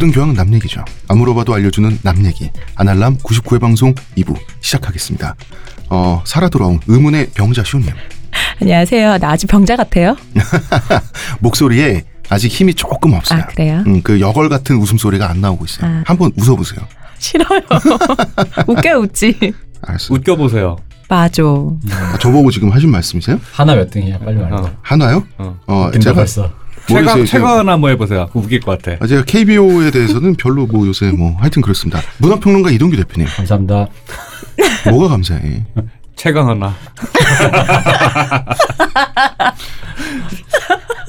모든 교양은 남 얘기죠. 아무로 봐도 알려주는 남 얘기. 아날람 99회 방송 2부 시작하겠습니다. 어, 살아 돌아온 의문의 병자 시온님. 안녕하세요. 나 아주 병자 같아요. 목소리에 아직 힘이 조금 없어요. 아, 그래요? 음, 그 여걸 같은 웃음소리가 안 나오고 있어요. 아. 한번 웃어보세요. 싫어요. 웃겨 웃지. 알았어요. 웃겨보세요. 맞아. 아, 저보고 지금 하신 말씀이세요? 하나 몇 등이야? 빨리 말해. 어. 하나요? 어. 어, 제가 벌써. 최강 모르겠어요. 제가- 최강 한번 해보세요. 웃길 것 같아. 아, 제가 KBO에 대해서는 별로 뭐 요새 뭐 하여튼 그렇습니다. 문화평론가 이동규 대표님. 감사합니다. 뭐가 감사해. 최강 하나.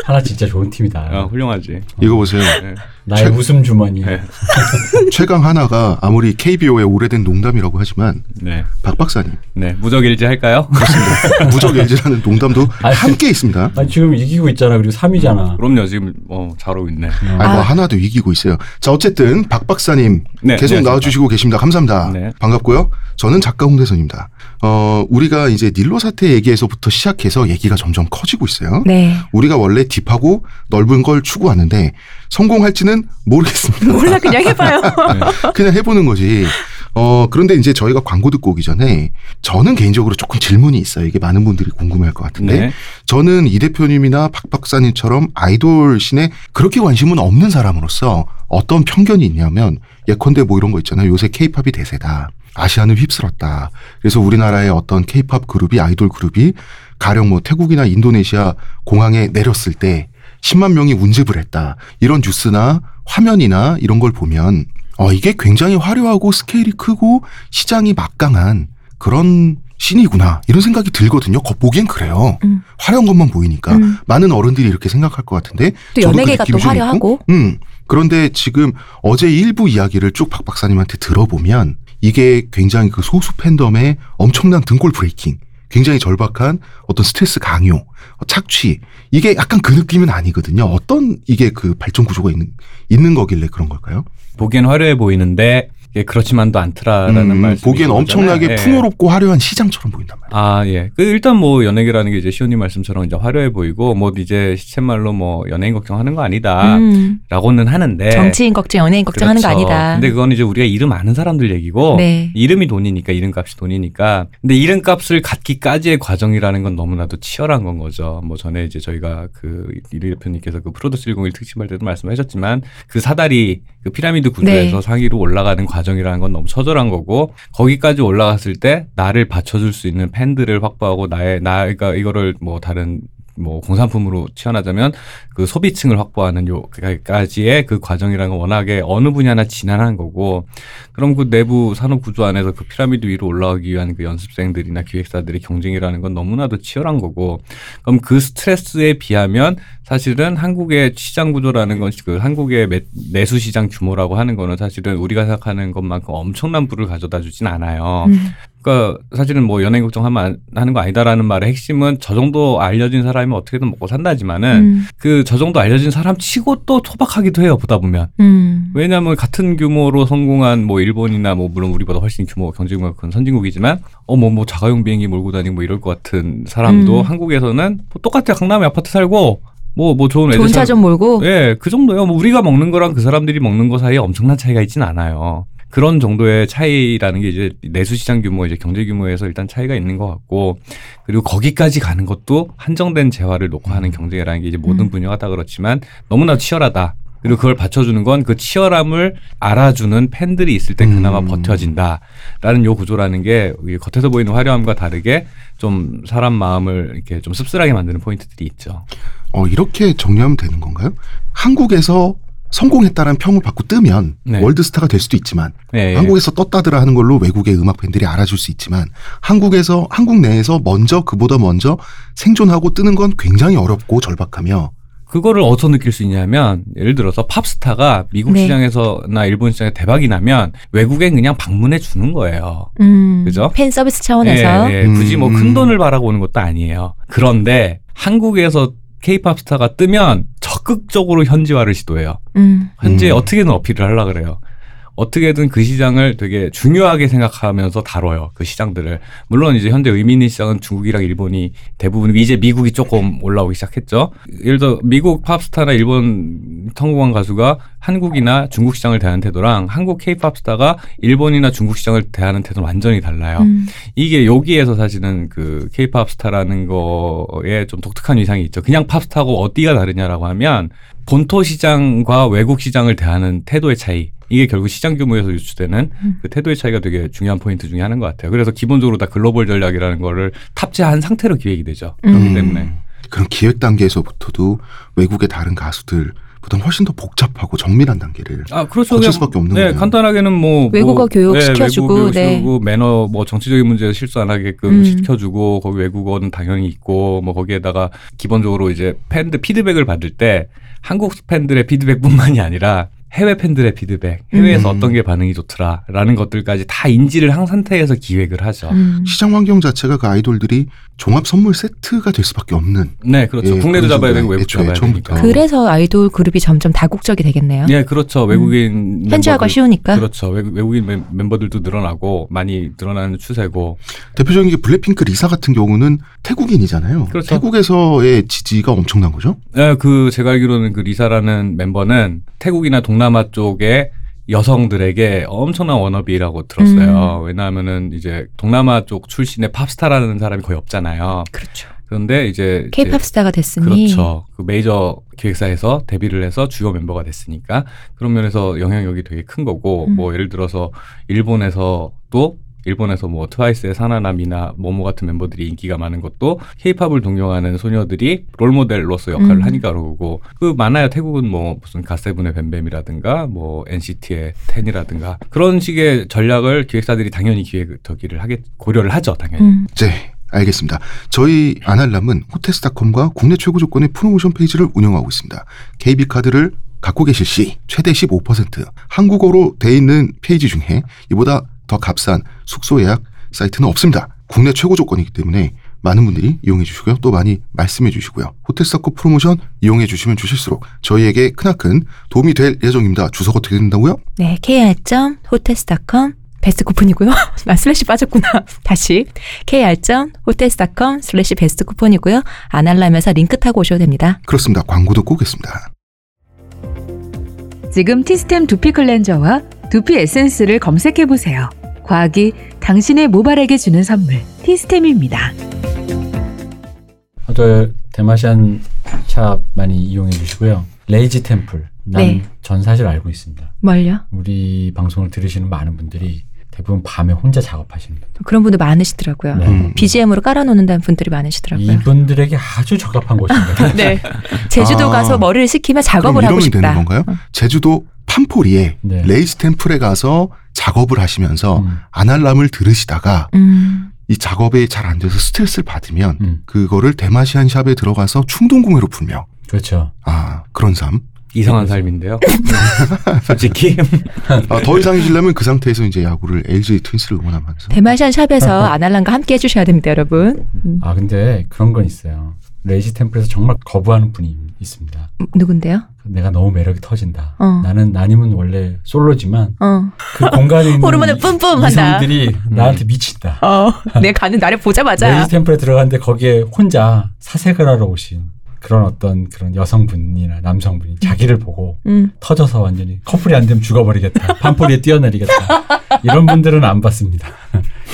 하나 진짜 좋은 팀이다. 어, 훌륭하지. 이거 보세요. 네. 나의 최- 웃음 주머니. 네. 최강 하나가 아무리 KBO의 오래된 농담이라고 하지만 네. 박 박사님 네. 무적일지 할까요? 무적 LG라는 농담도 아니, 함께 있습니다. 아니 지금 이기고 있잖아. 그리고 3위잖아. 그럼요. 지금 어, 잘 오고 있네. 아니 뭐 아. 하나도 이기고 있어요. 자 어쨌든 박 박사님 네, 계속 안녕하십니까. 나와주시고 계십니다. 감사합니다. 네. 반갑고요. 저는 작가 홍대선입니다. 어 우리가 이제 닐로 사태 얘기에서부터 시작해서 얘기가 점점 커지고 있어요. 네. 우리가 원래 딥하고 넓은 걸 추구하는데 성공할지는 모르겠습니다. 몰라 그냥 해봐요. 그냥 해보는 거지. 어, 그런데 이제 저희가 광고 듣고 오기 전에 저는 개인적으로 조금 질문이 있어요. 이게 많은 분들이 궁금해할 것 같은데. 네. 저는 이 대표님이나 박 박사님처럼 아이돌 신에 그렇게 관심은 없는 사람으로서 어떤 편견이 있냐면 예컨대 뭐 이런 거 있잖아요. 요새 케이팝이 대세다. 아시아는 휩쓸었다. 그래서 우리나라의 어떤 케이팝 그룹이 아이돌 그룹이 가령 뭐 태국이나 인도네시아 공항에 내렸을 때 10만 명이 운집을 했다. 이런 뉴스나 화면이나 이런 걸 보면 어 이게 굉장히 화려하고 스케일이 크고 시장이 막강한 그런 신이구나 이런 생각이 들거든요. 겉보기엔 그래요. 음. 화려한 것만 보이니까 음. 많은 어른들이 이렇게 생각할 것 같은데 또 연예계가 또 화려하고. 있고. 음. 그런데 지금 어제 일부 이야기를 쭉 박 박사님한테 들어보면 이게 굉장히 그 소수 팬덤의 엄청난 등골 브레이킹, 굉장히 절박한 어떤 스트레스 강요, 어, 착취 이게 약간 그 느낌은 아니거든요. 어떤 이게 그 발전 구조가 있는 있는 거길래 그런 걸까요? 보기엔 화려해 보이는데 이게 그렇지만도 않더라라는 음, 말씀. 보기엔 엄청나게 풍요롭고 화려한 시장처럼 보인단 말이에요. 아, 예. 그 일단 뭐 연예계라는 게 이제 시호님 말씀처럼 이제 화려해 보이고 뭐 이제 시쳇말로 뭐 연예인 걱정하는 거 아니다. 음. 라고는 하는데 정치인 걱정, 연예인 걱정하는 거 네. 그렇죠. 아니다. 근데 그건 이제 우리가 이름 아는 사람들 얘기고 네. 이름이 돈이니까 이름값이 돈이니까 근데 이름값을 갖기까지의 과정이라는 건 너무나도 치열한 건 거죠. 뭐 전에 이제 저희가 그 이리 대표님께서 그 프로듀스 101 특집할 때도 말씀하셨지만 그 사다리 그 피라미드 구조에서 네. 상위로 올라가는 과정 이라는 건 너무 처절한 거고 거기까지 올라갔을 때 나를 받쳐줄 수 있는 팬들을 확보하고 나의 나 그러니까 이거를 뭐 다른 뭐 공산품으로 치환하자면 그 소비층을 확보하는 요까지의 그 과정이라는 건 워낙에 어느 분야나 지난한 거고 그럼 그 내부 산업 구조 안에서 그 피라미드 위로 올라가기 위한 그 연습생들이나 기획사들의 경쟁이라는 건 너무나도 치열한 거고 그럼 그 스트레스에 비하면 사실은 한국의 시장 구조라는 건 그 한국의 매- 내수 시장 규모라고 하는 거는 사실은 우리가 생각하는 것만큼 엄청난 부를 가져다 주진 않아요. 음. 그러니까 사실은 뭐 연예인 걱정하면 안- 하는 거 아니다라는 말의 핵심은 저 정도 알려진 사람이면 어떻게든 먹고 산다지만은 음. 그저 정도 알려진 사람 치고 또 토박하기도 해요 보다 보면 음. 왜냐하면 같은 규모로 성공한 뭐 일본이나 뭐 물론 우리보다 훨씬 규모 경제 규모가 큰 선진국이지만 어뭐 뭐 자가용 비행기 몰고 다니고 뭐 이럴 것 같은 사람도 음. 한국에서는 뭐 똑같아 강남에 아파트 살고 뭐 뭐 좋은 애들 좋은 차 살- 좀 몰고. 예, 그 정도요. 뭐 우리가 먹는 거랑 그 사람들이 먹는 거 사이에 엄청난 차이가 있진 않아요. 그런 정도의 차이라는 게 이제 내수 시장 규모, 이제 경제 규모에서 일단 차이가 있는 것 같고, 그리고 거기까지 가는 것도 한정된 재화를 놓고 하는 경쟁이라는 게 이제 모든 음. 분야가 다 그렇지만 너무나 치열하다. 그리고 그걸 받쳐주는 건 그 치열함을 알아주는 팬들이 있을 때 그나마 음. 버텨진다라는 요 구조라는 게 겉에서 보이는 화려함과 다르게 좀 사람 마음을 이렇게 좀 씁쓸하게 만드는 포인트들이 있죠. 어, 이렇게 정리하면 되는 건가요? 한국에서 성공했다는 평을 받고 뜨면 네. 월드스타가 될 수도 있지만 네, 한국에서 떴다더라 하는 걸로 외국의 음악 팬들이 알아줄 수 있지만 한국에서 한국 내에서 먼저 그보다 먼저 생존하고 뜨는 건 굉장히 어렵고 절박하며 그거를 어디서 느낄 수 있냐면 예를 들어서 팝스타가 미국 네. 시장에서나 일본 시장에 대박이 나면 외국엔 그냥 방문해 주는 거예요. 음. 그죠? 팬 서비스 차원에서. 예, 예. 굳이 뭐 음. 큰 돈을 바라고 오는 것도 아니에요. 그런데 한국에서 케이팝 스타가 뜨면 적극적으로 현지화를 시도해요. 음. 현지에 음. 어떻게든 어필을 하려 그래요. 어떻게든 그 시장을 되게 중요하게 생각하면서 다뤄요. 그 시장들을. 물론 이제 현재 의미 있는 시장은 중국이랑 일본이 대부분 이제 미국이 조금 올라오기 시작했죠. 예를 들어 미국 팝스타나 일본 성공한 가수가 한국이나 중국 시장을 대하는 태도랑 한국 케이팝 스타가 일본이나 중국 시장을 대하는 태도는 완전히 달라요. 음. 이게 여기에서 사실은 그 케이팝 스타라는 거에 좀 독특한 위상이 있죠. 그냥 팝스타고 어디가 다르냐라고 하면 본토 시장과 외국 시장을 대하는 태도의 차이. 이게 결국 시장 규모에서 유추되는 음. 그 태도의 차이가 되게 중요한 포인트 중에 하나인 것 같아요. 그래서 기본적으로 다 글로벌 전략이라는 거를 탑재한 상태로 기획이 되죠. 음. 그렇기 때문에. 그런 기획 단계에서부터도 외국의 다른 가수들 보다 훨씬 더 복잡하고 정밀한 단계를 아 그렇죠. 거칠 수밖에 없는 네, 거네요. 간단하게는 뭐 외국어 뭐, 교육 네, 시켜주고, 외국어 교육 네. 시켜주고 매너 뭐 정치적인 문제 실수 안 하게끔 음. 시켜주고 거기 외국어는 당연히 있고 뭐 거기에다가 기본적으로 이제 팬들 피드백을 받을 때 한국 팬들의 피드백뿐만이 아니라 해외 팬들의 피드백, 해외에서 음. 어떤 게 반응이 좋더라라는 것들까지 다 인지를 한 상태에서 기획을 하죠. 음. 시장 환경 자체가 그 아이돌들이 종합 선물 세트가 될 수밖에 없는 네, 그렇죠. 예, 국내도 잡아야 되고 외국 잡아야 처음부터. 되니까. 그래서 아이돌 그룹이 점점 다국적이 되겠네요. 네, 그렇죠. 외국인 현지화가 멤버들- 쉬우니까. 그렇죠. 외국, 외국인 멤- 멤버들도 늘어나고 많이 늘어나는 추세고. 대표적인 게 블랙핑크 리사 같은 경우는 태국인이잖아요. 그렇죠. 태국에서의 지지가 엄청난 거죠. 네, 그 제가 알기로는 그 리사라는 멤버는 태국이나 동남 아 쪽에 여성들에게 엄청난 워너비라고 들었어요. 왜냐하면은 이제 동남아 쪽 출신의 팝스타라는 사람이 거의 없잖아요. 그렇죠. 그런데 이제 케이팝 스타가 됐으니 그렇죠. 그 메이저 기획사에서 데뷔를 해서 주요 멤버가 됐으니까 그런 면에서 영향력이 되게 큰 거고 음. 뭐 예를 들어서 일본에서도 일본에서 뭐 트와이스의 사나나 미나 모모 같은 멤버들이 인기가 많은 것도 케이팝을 동경하는 소녀들이 롤모델로서 역할을 음. 하니까 그러고 그 많아요 태국은 뭐 무슨 가세븐의 뱀뱀이라든가 뭐 NCT의 텐이라든가 그런 식의 전략을 기획사들이 당연히 기획 저기를 하게 고려를 하죠 당연히 음. 네, 알겠습니다. 저희 아날람은 호텔스닷컴과 국내 최고 조건의 프로모션 페이지를 운영하고 있습니다. KB카드를 갖고 계실 시 최대 15% 한국어로 돼 있는 페이지 중에 이보다 더 값싼 숙소 예약 사이트는 없습니다. 국내 최고 조건이기 때문에 많은 분들이 이용해 주시고요. 또 많이 말씀해 주시고요. 호텔스닷컴 프로모션 이용해 주시면 주실수록 저희에게 크나큰 도움이 될 예정입니다. 주소가 어떻게 된다고요? 네, kr.hotels.com 베스트 쿠폰이고요. 아, 슬래시 빠졌구나. 다시 kr.hotels.com 슬래시 베스트 쿠폰이고요. 아날람에서 링크 타고 오셔도 됩니다. 그렇습니다. 광고 듣고 오겠습니다. 지금 티스템 두피 클렌저와 두피 에센스를 검색해 보세요. 과학이 당신의 모발에게 주는 선물 티스템입니다. 저 대마시안 샵 많이 이용해 주시고요. 레이지 템플. 난 네. 전 사실 알고 있습니다. 뭘요? 우리 방송을 들으시는 많은 분들이 대부분 밤에 혼자 작업하시는 분들. 그런 분들 많으시더라고요. 네. 음. BGM으로 깔아놓는다는 분들이 많으시더라고요. 이분들에게 아주 적합한 곳입니다. 네. 제주도 아. 가서 머리를 식히면 작업을 그럼 하고 이러면 싶다. 되는 건가요? 제주도 판포리에 네. 레이스 템플에 가서 작업을 하시면서 음, 아날람을 들으시다가 음, 이 작업이 잘안 돼서 스트레스를 받으면 음, 그거를 대마시안 샵에 들어가서 충동 구매로 풀며 그렇죠. 아 그런 삶. 이상한 삶인데요. 솔직히 아, 더 이상해지려면 그 상태에서 이제 야구를 LG 트윈스를 응원하면서 대마시안 샵에서 아날람과 함께 해주셔야 됩니다, 여러분. 음, 아 근데 그런 건 있어요. 레이지 템플에서 정말 거부하는 분이 있습니다. 음, 누군데요? 내가 너무 매력이 터진다. 어. 나는 나님은 원래 솔로지만 어, 그 공간에 있는 호르몬을 이- 뿜뿜한다. 이성들이 나한테 미친다. 어, 내가 가는 날에 보자마자. 레이지 템플에 들어갔는데 거기에 혼자 사색을 하러 오신 그런 어떤 그런 여성분이나 남성분이 자기를 보고 음, 터져서 완전히 커플이 안 되면 죽어버리겠다. 판포리에 뛰어내리겠다. 이런 분들은 안 받습니다.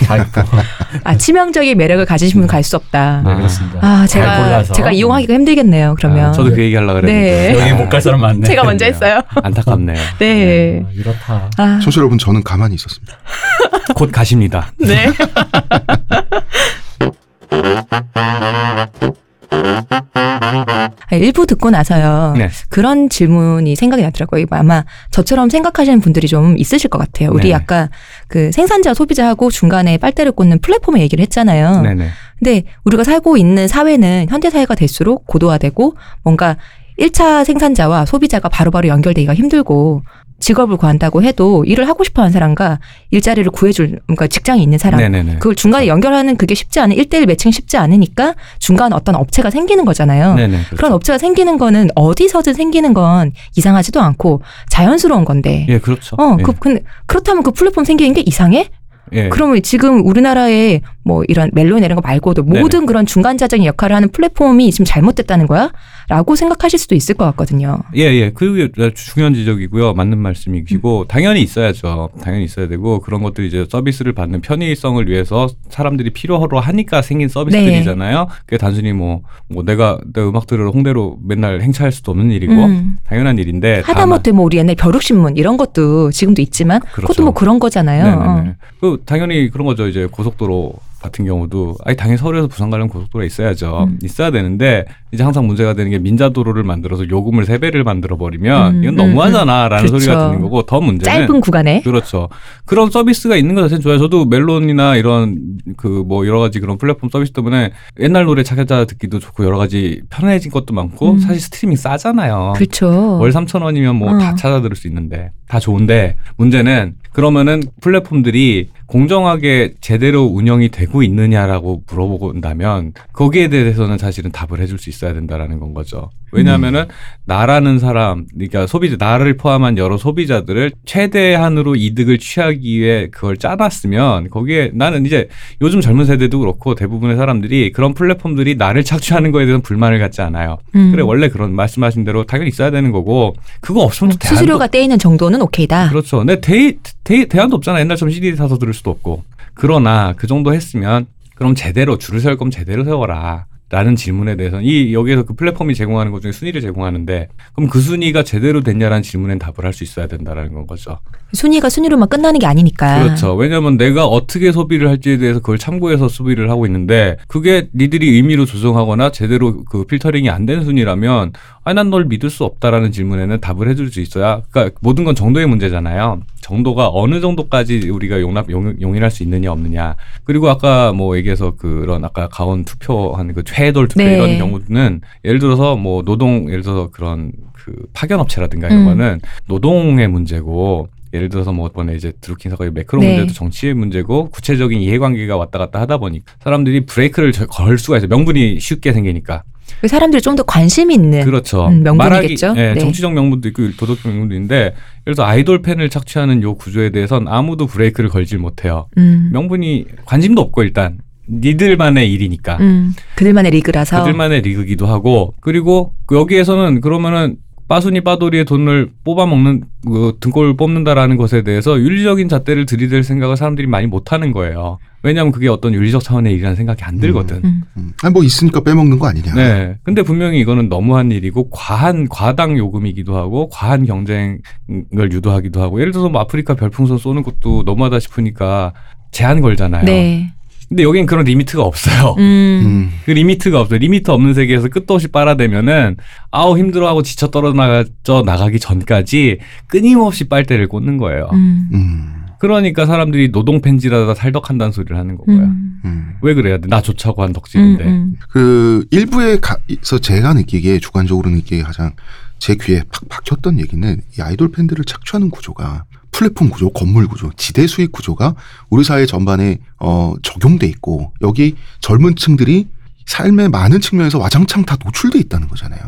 다 있고. 아 치명적인 매력을 가지신 분 갈 수 없다. 네, 그렇습니다. 아잘 제가. 제가 이용하기가 힘들겠네요. 그러면 아, 저도 그 얘기 하려고 그랬는데 네. 여기 못 갈 사람 많네. 제가 먼저 했어요. 안타깝네요. 네. 아, 이렇다. 아, 청취자 여러분 저는 가만히 있었습니다. 곧 가십니다. 네. 아, 일부 듣고 나서요. 네. 그런 질문이 생각이 나더라고요. 아마 저처럼 생각하시는 분들이 좀 있으실 것 같아요. 우리 네네. 아까 그 생산자 소비자하고 중간에 빨대를 꽂는 플랫폼의 얘기를 했잖아요. 네네. 근데 우리가 살고 있는 사회는 현대 사회가 될수록 고도화되고 뭔가 1차 생산자와 소비자가 바로바로 연결되기가 힘들고 직업을 구한다고 해도 일을 하고 싶어 하는 사람과 일자리를 구해줄, 그러니까 직장이 있는 사람. 네네네. 그걸 중간에 연결하는 그게 쉽지 않은 일대일 매칭 쉽지 않으니까 중간 어떤 업체가 생기는 거잖아요. 네네. 그렇죠. 그런 업체가 생기는 거는 어디서든 생기는 건 이상하지도 않고 자연스러운 건데. 예, 그렇죠. 어, 예. 그, 근데 그렇다면 그 플랫폼 생기는 게 이상해? 예. 그러면 지금 우리나라에 뭐 이런 멜론 이런 거 말고도 모든 그런 중간자적인 역할을 하는 플랫폼이 지금 잘못됐다는 거야? 라고 생각하실 수도 있을 것 같거든요. 예, 예. 그게 중요한 지적이고요. 맞는 말씀이시고, 당연히 있어야죠. 당연히 있어야 되고, 그런 것들이 이제 서비스를 받는 편의성을 위해서 사람들이 필요로 하니까 생긴 서비스들이잖아요. 그게 단순히 뭐, 뭐 내가, 내 음악 들으러 홍대로 맨날 행차할 수도 없는 일이고, 음. 당연한 일인데. 하다못해 뭐 우리 옛날 벼룩신문 이런 것도 지금도 있지만 그것도 그렇죠. 뭐 그런 거잖아요. 네네네. 그 당연히 그런 거죠. 이제 고속도로 같은 경우도 아니 당연히 서울에서 부산 가려면 고속도로가 있어야죠. 음. 있어야 되는데 이제 항상 문제가 되는 게 민자도로를 만들어서 요금을 세 배를 만들어 버리면 음, 이건 음, 너무하잖아라는 그렇죠. 소리가 드는 거고 더 문제는 짧은 구간에 그렇죠. 그런 서비스가 있는 것 자체는 좋아요. 저도 멜론이나 이런 그 뭐 여러 가지 그런 플랫폼 서비스 때문에 옛날 노래 찾아 듣기도 좋고 여러 가지 편해진 것도 많고 음. 사실 스트리밍 싸잖아요. 그렇죠. 월 3천 원이면 뭐다 어. 찾아 들을 수 있는데 다 좋은데 문제는 그러면은 플랫폼들이 공정하게 제대로 운영이 되고 있느냐라고 물어본다면 거기에 대해서는 사실은 답을 해줄 수 있어야 된다라는 건 거죠. 왜냐하면은 나라는 사람, 그러니까 소비자 나를 포함한 여러 소비자들을 최대한으로 이득을 취하기 위해 그걸 짜놨으면 거기에 나는 이제 요즘 젊은 세대도 그렇고 대부분의 사람들이 그런 플랫폼들이 나를 착취하는 거에 대해서 불만을 갖지 않아요. 음. 그래 원래 그런 말씀하신 대로 당연히 있어야 되는 거고 그거 없으면 수수료가 떼이는 정도는 오케이다. 그렇죠. 근데 대, 대, 대안도 없잖아. 옛날처럼 CD 사서 들을 수도 없고. 그러나 그 정도 했으면 그럼 제대로 줄을 세울 거면 제대로 세워라. 라는 질문에 대해서는 이 여기에서 그 플랫폼이 제공하는 것 중에 순위를 제공하는데 그럼 그 순위가 제대로 됐냐라는 질문엔 답을 할 수 있어야 된다라는 건 거죠. 순위가 순위로만 끝나는 게 아니니까. 그렇죠. 왜냐하면 내가 어떻게 소비를 할지에 대해서 그걸 참고해서 소비를 하고 있는데 그게 니들이 의미로 조정하거나 제대로 그 필터링이 안 된 순위라면 아니 난널 믿을 수 없다라는 질문에는 답을 해줄 수 있어야 그러니까 모든 건 정도의 문제잖아요. 정도가 어느 정도까지 우리가 용납 용, 용인할 수 있느냐 없느냐 그리고 아까 뭐 얘기해서 그런 아까 가온 투표한 그 최애돌 투표 네. 이런 경우는 예를 들어서 뭐 노동 예를 들어서 그런 그 파견 업체라든가 이런 음. 거는 노동의 문제고 예를 들어서 뭐 이번에 이제 드루킹 사건의 매크로 네. 문제도 정치의 문제고 구체적인 이해관계가 왔다 갔다 하다 보니 사람들이 브레이크를 저- 걸 수가 있어요. 명분이 쉽게 생기니까. 사람들이 좀 더 관심 있는 그렇죠. 음, 명분이겠죠. 말하기, 예, 네. 정치적 명분도 있고 도덕적 명분도 있는데 예를 들어서 아이돌 팬을 착취하는 요 구조에 대해선 아무도 브레이크를 걸질 못해요. 음, 명분이 관심도 없고 일단 니들만의 일이니까. 음, 그들만의 리그라서 그들만의 리그기도 하고 그리고 그 여기에서는 그러면은 빠순이 빠돌이의 돈을 뽑아먹는 그 등골 뽑는다라는 것에 대해서 윤리적인 잣대를 들이댈 생각을 사람들이 많이 못하는 거예요. 왜냐하면 그게 어떤 윤리적 차원의 일이라는 생각이 안 들거든. 음. 음. 아니 뭐 있으니까 빼먹는 거 아니냐. 네. 근데 분명히 이거는 너무한 일이고 과한 과당 요금이기도 하고 과한 경쟁을 유도하기도 하고 예를 들어서 뭐 아프리카 별풍선 쏘는 것도 너무하다 싶으니까 제한 걸잖아요. 네. 근데 여기는 그런 limit가 없어요. 음. 음. 그 limit가 없어요. limit 없는 세계에서 끝도 없이 빨아대면은 아우 힘들어하고 지쳐 떨어져 나가기 전까지 끊임없이 빨대를 꽂는 거예요. 음. 음. 그러니까 사람들이 노동 팬질하다 탈덕한다는 소리를 하는 거고요. 음. 음. 왜 그래야 돼? 나 좋자고 한 덕질인데. 음, 음. 그 일부에 가서 제가 느끼기에 주관적으로 느끼기에 가장 제 귀에 팍 박혔던 얘기는 이 아이돌 팬들을 착취하는 구조가 플랫폼 구조, 건물 구조, 지대 수익 구조가 우리 사회 전반에 어 적용돼 있고 여기 젊은 층들이 삶의 많은 측면에서 와장창 다 노출돼 있다는 거잖아요.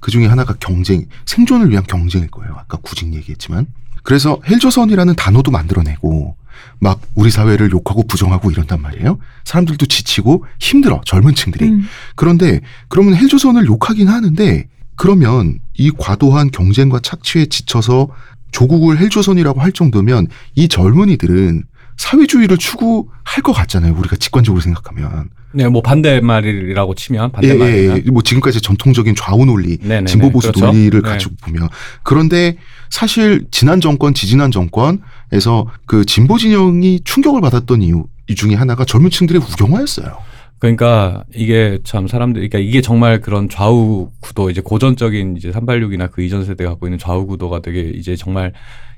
그 중에 하나가 경쟁, 생존을 위한 경쟁일 거예요. 아까 구직 얘기했지만. 그래서 헬조선이라는 단어도 만들어내고 막 우리 사회를 욕하고 부정하고 이런단 말이에요. 사람들도 지치고 힘들어, 젊은 층들이. 음. 그런데 그러면 헬조선을 욕하긴 하는데 그러면 이 과도한 경쟁과 착취에 지쳐서 조국을 헬조선이라고 할 정도면 이 젊은이들은 사회주의를 추구할 것 같잖아요. 우리가 직관적으로 생각하면. 네, 뭐 반대말이라고 치면 예, 반대말이면. 예, 예. 뭐 지금까지 전통적인 좌우 논리, 네네네. 진보 보수 그렇죠. 논리를 네. 가지고 보면 그런데 사실 지난 정권, 지지난 정권에서 그 진보 진영이 충격을 받았던 이유 이 중에 하나가 젊은 층들의 우경화였어요. 그러니까 이게 참 사람들, 그러니까 이게 정말 그런 좌우 구도, 이제 고전적인 이제 386이나 그 이전 세대가 갖고 있는 좌우 구도가 되게 이제 정말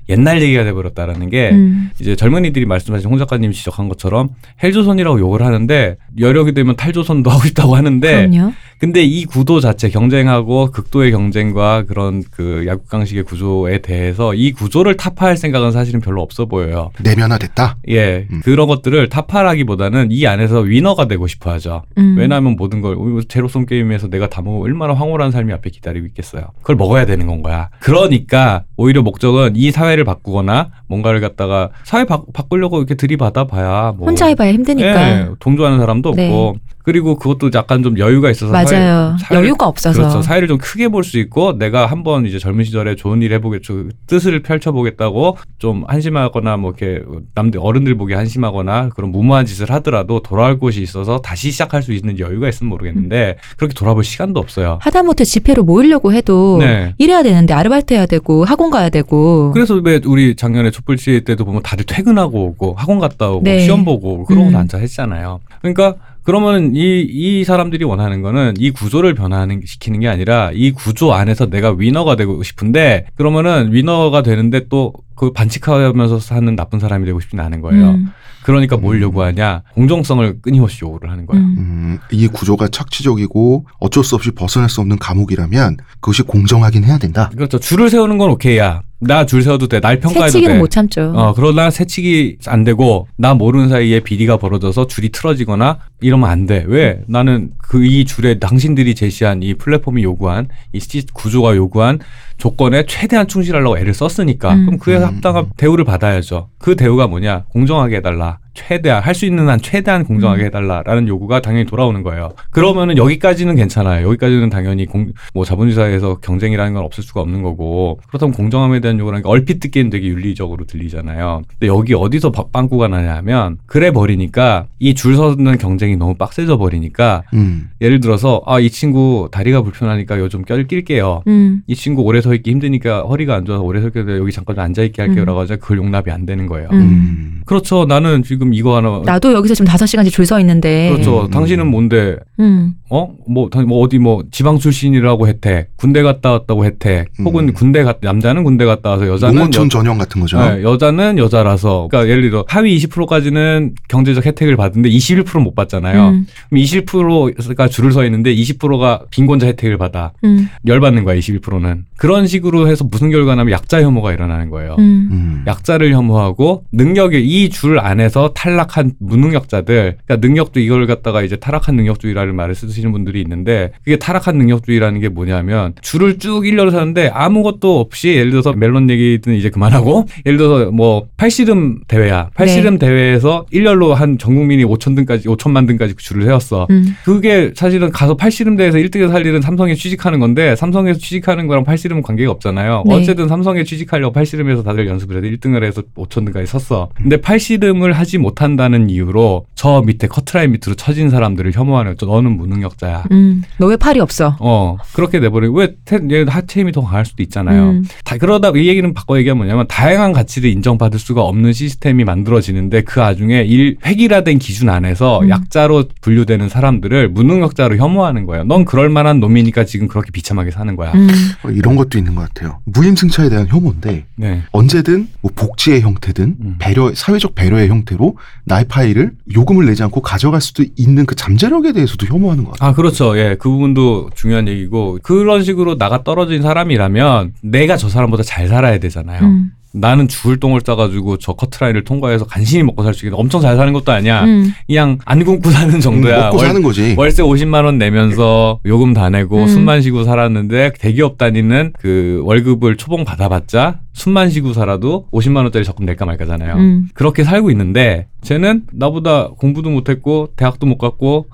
옛날 얘기가 돼버렸다라는 게 음. 이제 젊은이들이 말씀하신 홍 작가님 지적한 것처럼 헬조선이라고 욕을 하는데 여력이 되면 탈조선도 하고 싶다고 하는데 그럼요. 근데 이 구도 자체 경쟁하고 극도의 경쟁과 그런 그 야국강식의 구조에 대해서 이 구조를 타파할 생각은 사실은 별로 없어 보여요. 내면화됐다. 예, 음. 그런 것들을 타파라기보다는 이 안에서 위너가 되고 싶어 하죠. 음. 왜냐하면 모든 걸 어, 제로섬 게임에서 내가 다 먹고 얼마나 황홀한 삶이 앞에 기다리고 있겠어요. 그걸 먹어야 되는 건 거야. 그러니까 오히려 목적은 이 사회 를 바꾸거나 뭔가를 갖다가 사회 바, 바꾸려고 이렇게 들이받아 봐야 뭐 혼자 해봐야 힘드니까. 예, 동조하는 사람도 네. 없고 그리고 그것도 약간 좀 여유가 있어서 맞아요. 사회- 여유가 없어서. 그렇죠. 사회를 좀 크게 볼 수 있고 내가 한번 이제 젊은 시절에 좋은 일 해보겠죠. 뜻을 펼쳐보겠다고 좀 한심하거나 뭐 이렇게 남들 어른들 보기 한심하거나 그런 무모한 짓을 하더라도 돌아올 곳이 있어서 다시 시작할 수 있는 여유가 있으면 모르겠는데 그렇게 돌아볼 시간도 없어요. 하다못해 집회로 모이려고 해도 네. 일해야 되는데 아르바이트 해야 되고 학원 가야 되고. 그래서 왜 우리 작년에 촛불 시위 때도 보면 다들 퇴근하고 오고 학원 갔다 오고 네. 시험 보고 그러고 음. 단차 했잖아요. 그러니까 그러면은 이, 이 사람들이 원하는 거는 이 구조를 변화하는, 시키는 게 아니라 이 구조 안에서 내가 위너가 되고 싶은데 그러면은 위너가 되는데 또 그 반칙하면서 사는 나쁜 사람이 되고 싶지는 않은 거예요. 음. 그러니까 뭘 음. 요구하냐? 공정성을 끊임없이 요구를 하는 거예요. 음. 음, 이 구조가 착취적이고 어쩔 수 없이 벗어날 수 없는 감옥이라면 그것이 공정하긴 해야 된다. 그렇죠. 줄을 세우는 건 오케이야. 나 줄 세워도 돼. 날 평가해도 새치기는 돼. 못 참죠. 어, 그러나 새치기 안 되고 나 모르는 사이에 비리가 벌어져서 줄이 틀어지거나 이러면 안 돼. 왜? 나는 그 이 줄에 당신들이 제시한 이 플랫폼이 요구한 이 시- 구조가 요구한 조건에 최대한 충실하려고 애를 썼으니까 음. 그럼 그에 음. 합당한 대우를 받아야죠. 그 대우가 뭐냐? 공정하게 해달라. 최대한 할 수 있는 한 최대한 공정하게 음. 해달라라는 요구가 당연히 돌아오는 거예요. 그러면은 여기까지는 괜찮아요. 여기까지는 당연히 공, 뭐 자본주의 사회에서 경쟁이라는 건 없을 수가 없는 거고 그렇다면 공정함에 대한 요구라는 게 얼핏 듣기엔 되게 윤리적으로 들리잖아요. 근데 여기 어디서 바- 빵꾸가 나냐면 그래 버리니까 이 줄 서는 경쟁이 너무 빡세져 버리니까 음, 예를 들어서 아 이 친구 다리가 불편하니까 요즘 껴 낄게요. 음. 이 친구 오래 서 있기 힘드니까 허리가 안 좋아서 오래 서 있게 돼 여기 잠깐 좀 앉아 있게 할게요. 음. 라고 하자 그걸 용납이 안 되는 거예요. 음. 음, 그렇죠. 나는 지금 이거 하나 나도 여기서 지금 다섯 시간씩 줄서 있는데. 그렇죠. 음. 당신은 뭔데 음. 어? 뭐, 당- 뭐 어디 뭐 지방 출신이라고 혜택, 군대 갔다 왔다고 혜택, 혹은 음. 군대 갔 남자는 군대 갔다 와서 여자는 농어촌 여, 전형 같은 거죠. 네, 여자는 여자라서 그러니까 예를 들어 하위 20%까지는 경제적 혜택을 받는데 21%는 못 받잖아요. 음. 그럼 21%가 줄을 서 있는데 20%가 빈곤자 혜택을 받아 음. 열받는 거야 21%는 그런 식으로 해서 무슨 결과냐면 약자 혐오가 일어나는 거예요. 음. 음. 약자를 혐오하고 능력이 이 줄 안에서 탈락한 무능력자들 그러니까 능력도 이걸 갖다가 이제 타락한 능력주의라는 말을 쓰시는 분들이 있는데 그게 타락한 능력주의라는 게 뭐냐면 줄을 쭉 일렬로 서는데 아무것도 없이 예를 들어서 멜론 얘기는 이제 그만하고 예를 들어서 뭐 팔씨름 대회야 팔씨름 대회에서 일렬로 한 전 국민이 5천 등까지 5천만 등까지 줄을 세웠어 음. 그게 사실은 가서 팔씨름대에서 1등에서 할 일은 삼성에 취직하는 건데 삼성에서 취직하는 거랑 팔씨름은 관계가 없잖아요. 네. 어쨌든 삼성에 취직하려고 팔씨름에서 다들 연습을 해서 1등을 해서 5천 등까지 섰어. 근데 팔씨름을 하지 못한다는 이유로 저 밑에 커트라인 밑으로 처진 사람들을 혐오하는 거죠. 너는 무능력자야. 음. 너 왜 팔이 없어? 어 그렇게 내버리고 왜 태- 얘 하체 힘이 더 강할 수도 있잖아요. 음. 다 그러다 이 얘기는 바꿔 얘기하면 뭐냐면 다양한 가치를 인정받을 수가 없는 시스템이 만들어지는데 그 와중에 일 획일화된 기준 안에서 음. 약자로 분류되는 사람들을 무능력자로 혐오하는 거예요. 넌 그럴 만한 놈이니까 지금 그렇게 비참하게 사는 거야. 음. 어, 이런 것도 있는 것 같아요. 무임승차에 대한 혐오인데 네. 언제든 뭐 복지의 형태든 음. 배려 사회적 배려의 형태 로 나의 파일을 요금을 내지 않고 가져갈 수도 있는 그 잠재력에 대해서도 혐오하는 것 같아요. 아, 그렇죠. 예. 그 부분도 중요한 얘기고 그런 식으로 나가 떨어진 사람이라면 내가 저 사람보다 잘 살아야 되잖아요. 음. 나는 죽을 똥을 싸가지고 저 커트라인을 통과해서 간신히 먹고 살 수 있는 엄청 잘 사는 것도 아니야. 음. 그냥 안 굶고 사는 정도야. 음, 먹고 월- 사는 거지. 월세 50만 원 내면서 요금 다 내고 음. 숨만 쉬고 살았는데 대기업 다니는 그 월급을 초봉 받아봤자 숨만 쉬고 살아도 50만 원짜리 적금 낼까 말까잖아요. 음. 그렇게 살고 있는데 쟤는 나보다 공부도 못했고 대학도 못 갔고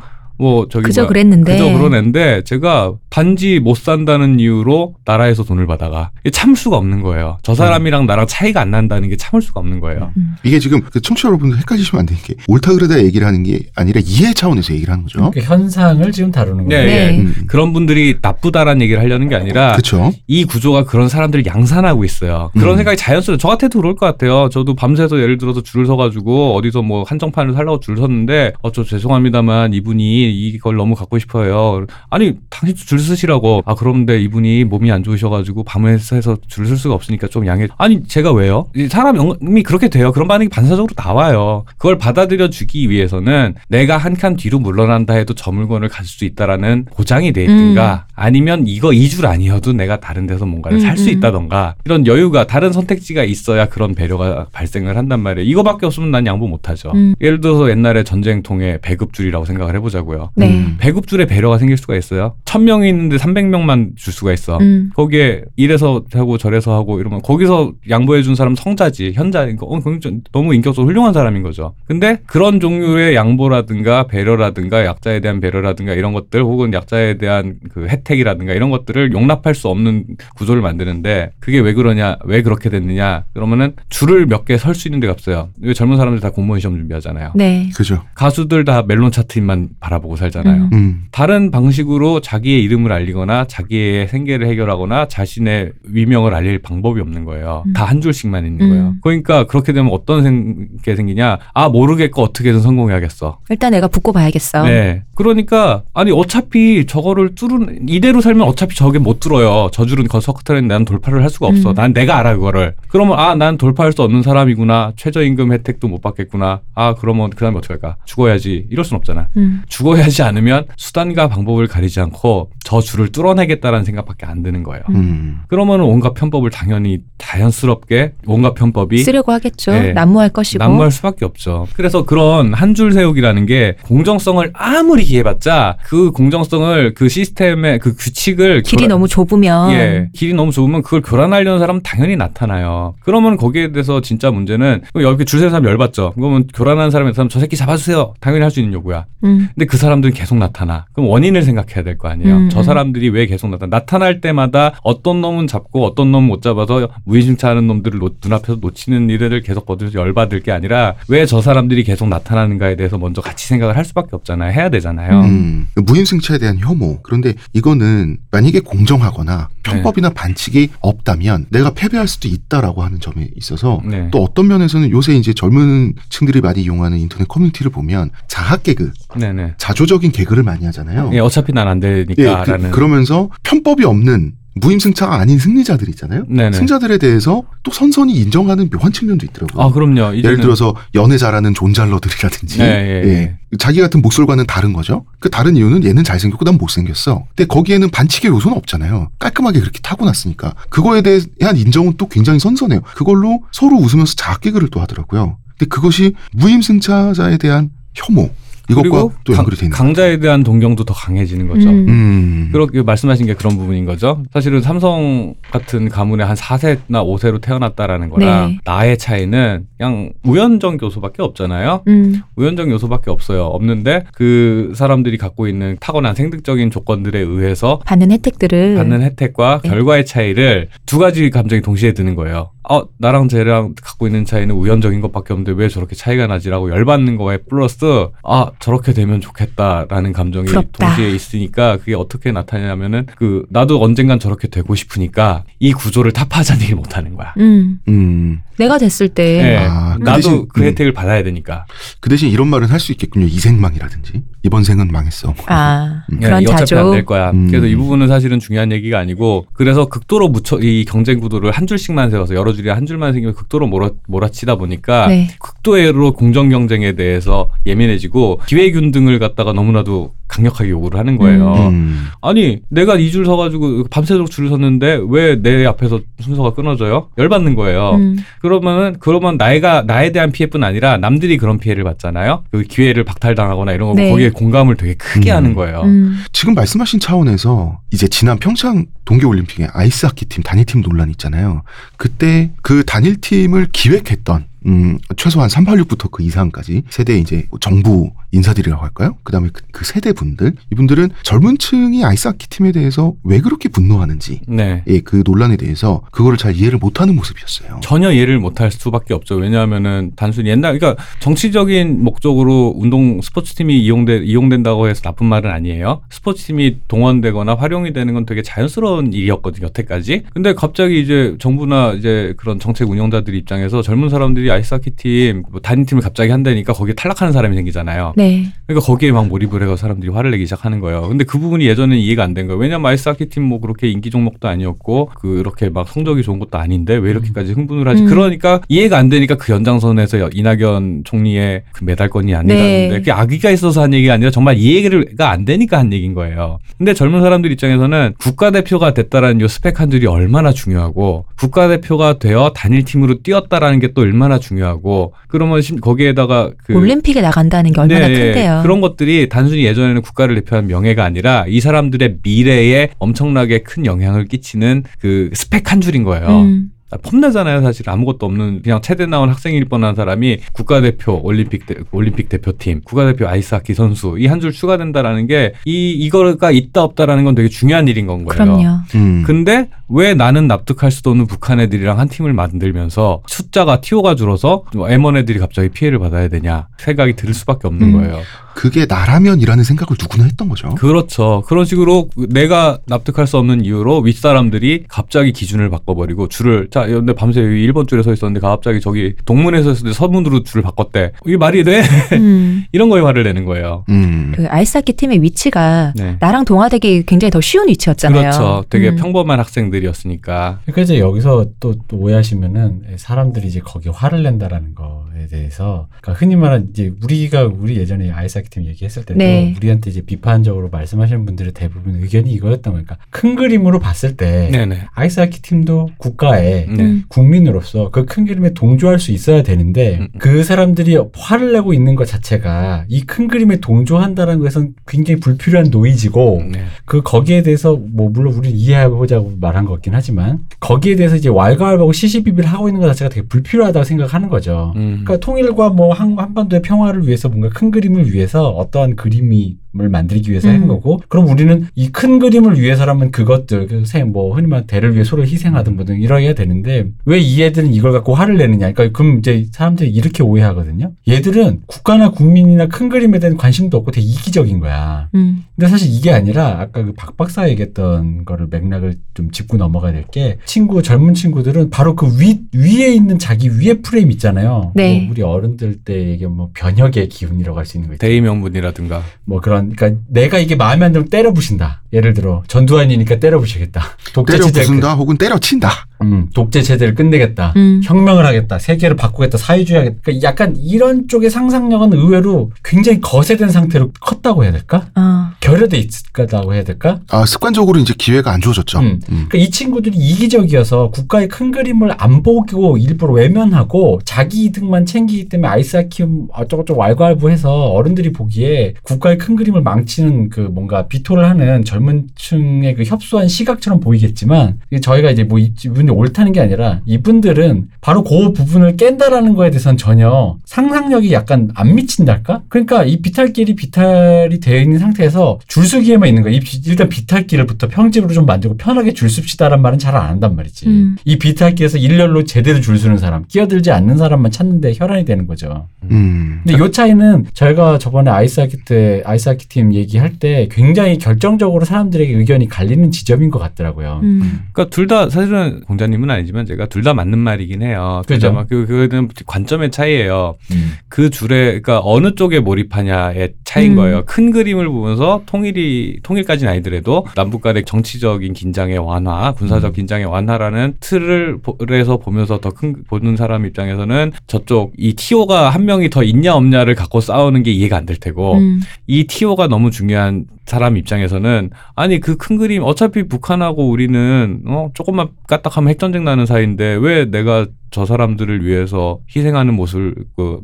뭐 저기 그저 그랬는데. 그저 애인데 제가 단지 못 산다는 이유로 나라에서 돈을 받아가 참을 수가 없는 거예요. 저 사람이랑 나랑 차이가 안 난다는 게 참을 수가 없는 거예요. 음. 이게 지금 그 청취자 여러분들 헷갈리시면 안 되는 게 옳다 그르다 얘기를 하는 게 아니라 이해 차원에서 얘기를 하는 거죠. 그 현상을 지금 다루는 네, 거예요. 네. 예. 음. 그런 분들이 나쁘다라는 얘기를 하려는 게 아니라 그렇죠. 이 구조가 그런 사람들을 양산하고 있어요. 그런 음. 생각이 자연스러워. 저 같아도 그럴 것 같아요. 저도 밤새서 예를 들어서 줄을 서가지고 어디서 뭐 한정판을 살라고 줄 섰는데 어저 죄송합니다만 이분이 이걸 너무 갖고 싶어요. 아니 당신 줄 서시라고. 아 그런데 이분이 몸이 안 좋으셔가지고 밤에서 해서 줄 설 수가 없으니까 좀 양해. 아니 제가 왜요? 이 사람이 그렇게 돼요. 그런 반응이 반사적으로 나와요. 그걸 받아들여 주기 위해서는 내가 한 칸 뒤로 물러난다 해도 저 물건을 가질 수 있다라는 보장이 돼 있든가 아니면 이거 이 줄 아니어도 내가 다른 데서 뭔가를 음, 살수 음. 있다던가 이런 여유가 다른 선택지가 있어야 그런 배려가 발생을 한단 말이에요. 이거밖에 없으면 난 양보 못 하죠. 음. 예를 들어서 옛날에 전쟁 통에 배급줄이라고 생각을 해보자고요. 네. 음. 배급줄에 배려가 생길 수가 있어요. 천 명이 있는데 300명만 줄 수가 있어. 음. 거기에 이래서 하고 저래서 하고 이러면 거기서 양보해 준 사람 성자지 현자인 거. 어, 그건 좀 너무 인격적으로 훌륭한 사람인 거죠. 근데 그런 종류의 양보라든가 배려라든가 약자에 대한 배려라든가 이런 것들 혹은 약자에 대한 그 혜택이라든가 이런 것들을 용납할 수 없는 구조를 만드는데 그게 왜 그러냐 왜 그렇게 됐느냐 그러면은 줄을 몇 개 설 수 있는 데가 없어요. 왜 젊은 사람들 다 공무원 시험 준비하잖아요. 네. 그죠. 가수들 다 멜론 차트만 바라 보고 살잖아요. 음. 음. 다른 방식으로 자기의 이름을 알리거나 자기의 생계를 해결하거나 자신의 위명을 알릴 방법이 없는 거예요. 음. 다한 줄씩만 있는 음. 거예요. 그러니까 그렇게 되면 어떤 생- 게 생기냐? 아 모르겠고 어떻게든 성공해야겠어. 일단 내가 붙고 봐야겠어. 네. 그러니까 아니 어차피 저거를 뚫은 이대로 살면 어차피 저게 못 뚫어요. 저 줄은 거 석터는 난 돌파를 할 수가 없어. 음. 난 내가 알아 그거를. 그러면 아 난 돌파할 수 없는 사람이구나. 최저임금 혜택도 못 받겠구나. 아 그러면 그다음에 어떻게 할까? 죽어야지. 이럴 순 없잖아. 음. 죽어 야 하지 않으면 수단과 방법을 가리지 않고 저 줄을 뚫어내겠다라는 생각밖에 안 드는 거예요. 음. 그러면 온갖 편법을 당연히 자연스럽게 온갖 편법이 쓰려고 하겠죠. 네. 난무할 것이고. 난무할 수밖에 없죠. 그래서 그런 한 줄 세우기라는 게 공정성을 아무리 기해봤자 그 공정성을 그 시스템의 그 규칙을 길이 교란- 너무 좁으면 예, 길이 너무 좁으면 그걸 교란하려는 사람은 당연히 나타나요. 그러면 거기에 대해서 진짜 문제는 여기 줄 세는 사람 열받죠. 그러면 교란하는 사람이 나타나면 저 새끼 잡아주세요. 당연히 할 수 있는 요구야. 음. 근데 그 사람들은 계속 나타나. 그럼 원인을 생각해야 될 거 아니에요. 음, 저 음. 사람들이 왜 계속 나타나? 나타날 때마다 어떤 놈은 잡고 어떤 놈은 못 잡아서 무인승차하는 놈들을 놓- 눈앞에서 놓치는 일을 계속 거들서 열받을 게 아니라 왜 저 사람들이 계속 나타나는가에 대해서 먼저 같이 생각을 할 수밖에 없잖아요. 해야 되잖아요. 음, 무임승차에 대한 혐오. 그런데 이거는 만약에 공정하거나 편법이나 네. 반칙이 없다면 내가 패배할 수도 있다라고 하는 점에 있어서 네. 또 어떤 면에서는 요새 이제 젊은 층들이 많이 이용하는 인터넷 커뮤니티를 보면 자학 개그, 네네. 자조적인 개그를 많이 하잖아요. 예, 어차피 난 안 예, 되니까라는. 그, 러면서 편법이 없는 무임승차가 아닌 승리자들 있잖아요. 네네. 승자들에 대해서 또 선선히 인정하는 묘한 측면도 있더라고요. 아 그럼요. 예를 들어서 연애 잘하는 존잘러들이라든지 네, 예, 예. 자기 같은 목소리과는 다른 거죠. 그 다른 이유는 얘는 잘생겼고 난 못생겼어. 근데 거기에는 반칙의 요소는 없잖아요. 깔끔하게 그렇게 타고났으니까 그거에 대한 인정은 또 굉장히 선선해요. 그걸로 서로 웃으면서 자학개그를 또 하더라고요. 근데 그것이 무임승차자에 대한 혐오 이것과 그리고 또 강- 연결이 되는. 강자에 대한 동경도 더 강해지는 거죠. 음. 음. 그렇게 말씀하신 게 그런 부분인 거죠. 사실은 삼성 같은 가문에 한 4세나 5세로 태어났다라는 거랑 네. 나의 차이는 그냥 우연적 요소밖에 없잖아요. 음. 우연적 요소밖에 없어요. 없는데 그 사람들이 갖고 있는 타고난 생득적인 조건들에 의해서 받는 혜택들을 받는 혜택과 네. 결과의 차이를 두 가지 감정이 동시에 드는 거예요. 어, 나랑 쟤랑 갖고 있는 차이는 우연적인 것밖에 없는데 왜 저렇게 차이가 나지라고 열받는 거에 플러스 아, 저렇게 되면 좋겠다라는 감정이 부럽다. 동시에 있으니까 그게 어떻게 나타나냐면은 그 나도 언젠간 저렇게 되고 싶으니까 이 구조를 타파하자는 못 하는 거야. 음. 음. 내가 됐을 때 네. 아, 그 나도 대신- 그 음. 혜택을 받아야 되니까. 그 대신 이런 말은 할 수 있겠군요. 이 생망이라든지 이번 생은 망했어. 아, 음. 그런 예, 어차피 자조. 안될 거야. 음. 그래서 이 부분은 사실은 중요한 얘기가 아니고 그래서 극도로 묻혀 이 경쟁 구도를 한 줄씩만 세워서 여러 줄이 한 줄만 생기면 극도로 몰아 몰아치다 보니까 네. 극도로 공정 경쟁에 대해서 예민해지고 기회균등을 갖다가 너무나도 강력하게 요구를 하는 거예요. 음. 아니 내가 이 줄 서가지고 밤새도록 줄을 섰는데 왜 내 앞에서 순서가 끊어져요? 열받는 거예요. 음. 그러면은 그러면 나이가 나에 대한 피해뿐 아니라 남들이 그런 피해를 받잖아요. 그 기회를 박탈당하거나 이런 거 네. 거기에 공감을 되게 크게 음. 하는 거예요. 음. 지금 말씀하신 차원에서 이제 지난 평창 동계올림픽에 아이스하키 팀 단일팀 논란 있잖아요. 그때 그 단일팀을 기획했던 음, 최소한 386부터 그 이상까지 세대 이제 정부 인사들이라고 할까요? 그다음에 그, 그 세대 분들 이분들은 젊은 층이 아이스하키 팀에 대해서 왜 그렇게 분노하는지 네. 예, 그 논란에 대해서 그거를 잘 이해를 못하는 모습이었어요. 전혀 이해를 못할 수밖에 없죠. 왜냐하면은 단순히 옛날 그러니까 정치적인 목적으로 운동 스포츠 팀이 이용돼 이용된다고 해서 나쁜 말은 아니에요. 스포츠 팀이 동원되거나 활용이 되는 건 되게 자연스러운 일이었거든요. 여태까지. 근데 갑자기 이제 정부나 이제 그런 정책 운영자들 입장에서 젊은 사람들이 아이스하키 팀 뭐 단일 팀을 갑자기 한다니까 거기에 탈락하는 사람이 생기잖아요. 네. 그러니까 거기에 막 몰입을 해서 사람들이 화를 내기 시작하는 거예요. 근데 그 부분이 예전에는 이해가 안 된 거예요. 왜냐면 아이스하키 팀 뭐 그렇게 인기 종목도 아니었고 그렇게 막 성적이 좋은 것도 아닌데 왜 이렇게까지 흥분을 하지? 음. 그러니까 이해가 안 되니까 그 연장선에서 여- 이낙연 총리의 그 메달권이 아니라는데 네. 그게 악의가 있어서 한 얘기가 아니라 정말 이해가 안 되니까 한 얘기인 거예요. 근데 젊은 사람들 입장에서는 국가대표가 됐다라는 요 스펙 한 줄이 얼마나 중요하고 국가대표가 되어 단일 팀으로 뛰었다라는 게 또 얼마나 중요하고 그러면 심- 거기에다가 그 올림픽에 나간다는 게 얼마나 네, 큰데요. 그런 것들이 단순히 예전에는 국가를 대표한 명예가 아니라 이 사람들의 미래에 엄청나게 큰 영향을 끼치는 그 스펙 한 줄인 거예요. 음. 아, 폼나잖아요, 사실 아무것도 없는 그냥 체대 나온 학생일 뻔한 사람이 국가대표 올림픽 대, 올림픽 대표팀, 국가대표 아이스하키 선수 이 한 줄 추가된다라는 게 이 이거가 있다 없다라는 건 되게 중요한 일인 건 거예요. 그럼요. 음. 근데 왜 나는 납득할 수도 없는 북한 애들이랑 한 팀을 만들면서 숫자가 티오가 줄어서 뭐 M1 애들이 갑자기 피해를 받아야 되냐 생각이 들 수밖에 없는 음. 거예요. 그게 나라면이라는 생각을 누구나 했던 거죠. 그렇죠. 그런 식으로 내가 납득할 수 없는 이유로 윗사람들이 갑자기 기준을 바꿔버리고 줄을 자 근데 밤새 여기 1번 줄에 서 있었는데 갑자기 저기 동문에서 있었는데 서문으로 줄을 바꿨대. 이게 말이 돼? 음. 이런 거에 화를 내는 거예요. 음. 그 아이스하키 팀의 위치가 네. 나랑 동화되기 굉장히 더 쉬운 위치였잖아요. 그렇죠. 되게 음. 평범한 학생들이었으니까. 그러니까 이제 여기서 또, 또 오해하시면은 사람들이 이제 거기에 화를 낸다라는 거에 대해서 그러니까 흔히 말하는 이제 우리가 우리 예전에 아이스하키 팀 얘기했을 때도 네. 우리한테 이제 비판적으로 말씀하시는 분들의 대부분 의견이 이거였던 거니까 큰 그림으로 봤을 때 네네. 아이스하키 팀도 국가의 네. 음. 국민으로서 그 큰 그림에 동조할 수 있어야 되는데 음. 그 사람들이 화를 내고 있는 것 자체가 이 큰 그림에 동조한다는 것은 굉장히 불필요한 노이즈고 네. 그 거기에 대해서 뭐 물론 우리는 이해해보자고 말한 것 같긴 하지만 거기에 대해서 이제 왈가왈부하고 시시비비를 하고 있는 것 자체가 되게 불필요하다고 생각하는 거죠. 음. 그러니까 통일과 뭐 한, 한반도의 평화를 위해서 뭔가 큰 그림을 위해서 어떠한 그림이 을 만들기 위해서 음. 한 거고 그럼 우리는 이 큰 그림을 위해서라면 그것들 그뭐 흔히 말하는 대를 위해 소를 희생하든 뭐든 이러해야 되는데 왜 이 애들은 이걸 갖고 화를 내느냐 그러니까 그럼 이제 사람들이 이렇게 오해하거든요 얘들은 국가나 국민이나 큰 그림에 대한 관심도 없고 되게 이기적인 거야 음. 근데 사실 이게 아니라 아까 그 박 박사 얘기했던 거를 맥락을 좀 짚고 넘어가야 될 게 친구 젊은 친구들은 바로 그 위 위에 있는 자기 위에 프레임 있잖아요. 네. 뭐 우리 어른들 때 얘기하면 뭐 변혁의 기운이라고 할 수 있는 거 있죠. 대의 명분이라든가. 뭐 그런 그러니까 내가 이게 마음에 안 들면 때려 부신다. 예를 들어 전두환이니까 때려 부시겠다. 때려 부순다 혹은 때려친다. 끝- 음, 독재 체제를 끝내겠다. 음. 혁명을 하겠다. 세계를 바꾸겠다. 사회주의 하겠다. 그러니까 약간 이런 쪽의 상상력은 의외로 굉장히 거세된 상태로 컸다고 해야 될까? 어. 결여돼 있다고 해야 될까? 아, 습관적으로 이제 기회가 안 주어졌죠. 음. 음. 그러니까 이 친구들이 이기적이어서 국가의 큰 그림을 안 보고 일부러 외면하고 자기 이득만 챙기기 때문에 아이스하키 어쩌고저쩌고 왈가왈부해서 어른들이 보기에 국가의 큰 그림을 망치는 그 뭔가 비토를 하는 젊은 층의 그 협소한 시각처럼 보이겠지만 저희가 이제 뭐 이- 이분이 옳다는 게 아니라 이분들은 바로 그 부분을 깬다라는 거에 대해서는 전혀 상상력이 약간 안 미친달까? 그러니까 이 비탈길이 비탈이 되어 있는 상태에서 줄서기에만 있는 거야. 이 비- 일단 비탈길부터 평집으로 좀 만들고 편하게 줄 섭시다란 말은 잘 안 한단 말이지. 음. 이 비탈길에서 일렬로 제대로 줄 서는 사람, 끼어들지 않는 사람만 찾는데 혈안이 되는 거죠. 음. 근데 요 차이는 저희가 저번에 아이스하키 때 아이스하키 팀 얘기할 때 굉장히 결정적으로 사람들에게 의견이 갈리는 지점인 것 같더라고요. 음. 그러니까 둘 다 사실은 공 자님은 아니지만 제가 둘 다 맞는 말이긴 해요. 둘 그죠. 그, 그거는 관점의 차이예요. 음. 그 줄에 그러니까 어느 쪽에 몰입하냐의 차이인 음. 거예요. 큰 그림을 보면서 통일이 통일까지는 아니더라도 남북 간의 정치적인 긴장의 완화, 군사적 음. 긴장의 완화라는 틀을 보- 에서 보면서 더 큰 보는 사람 입장에서는 저쪽 이 티오가 한 명이 더 있냐 없냐를 갖고 싸우는 게 이해가 안 될 테고 음. 이 티오가 너무 중요한 사람 입장에서는 아니 그 큰 그림 어차피 북한하고 우리는 어 조금만 까딱하면 핵전쟁 나는 사이인데 왜 내가 저 사람들을 위해서 희생하는 모습을 그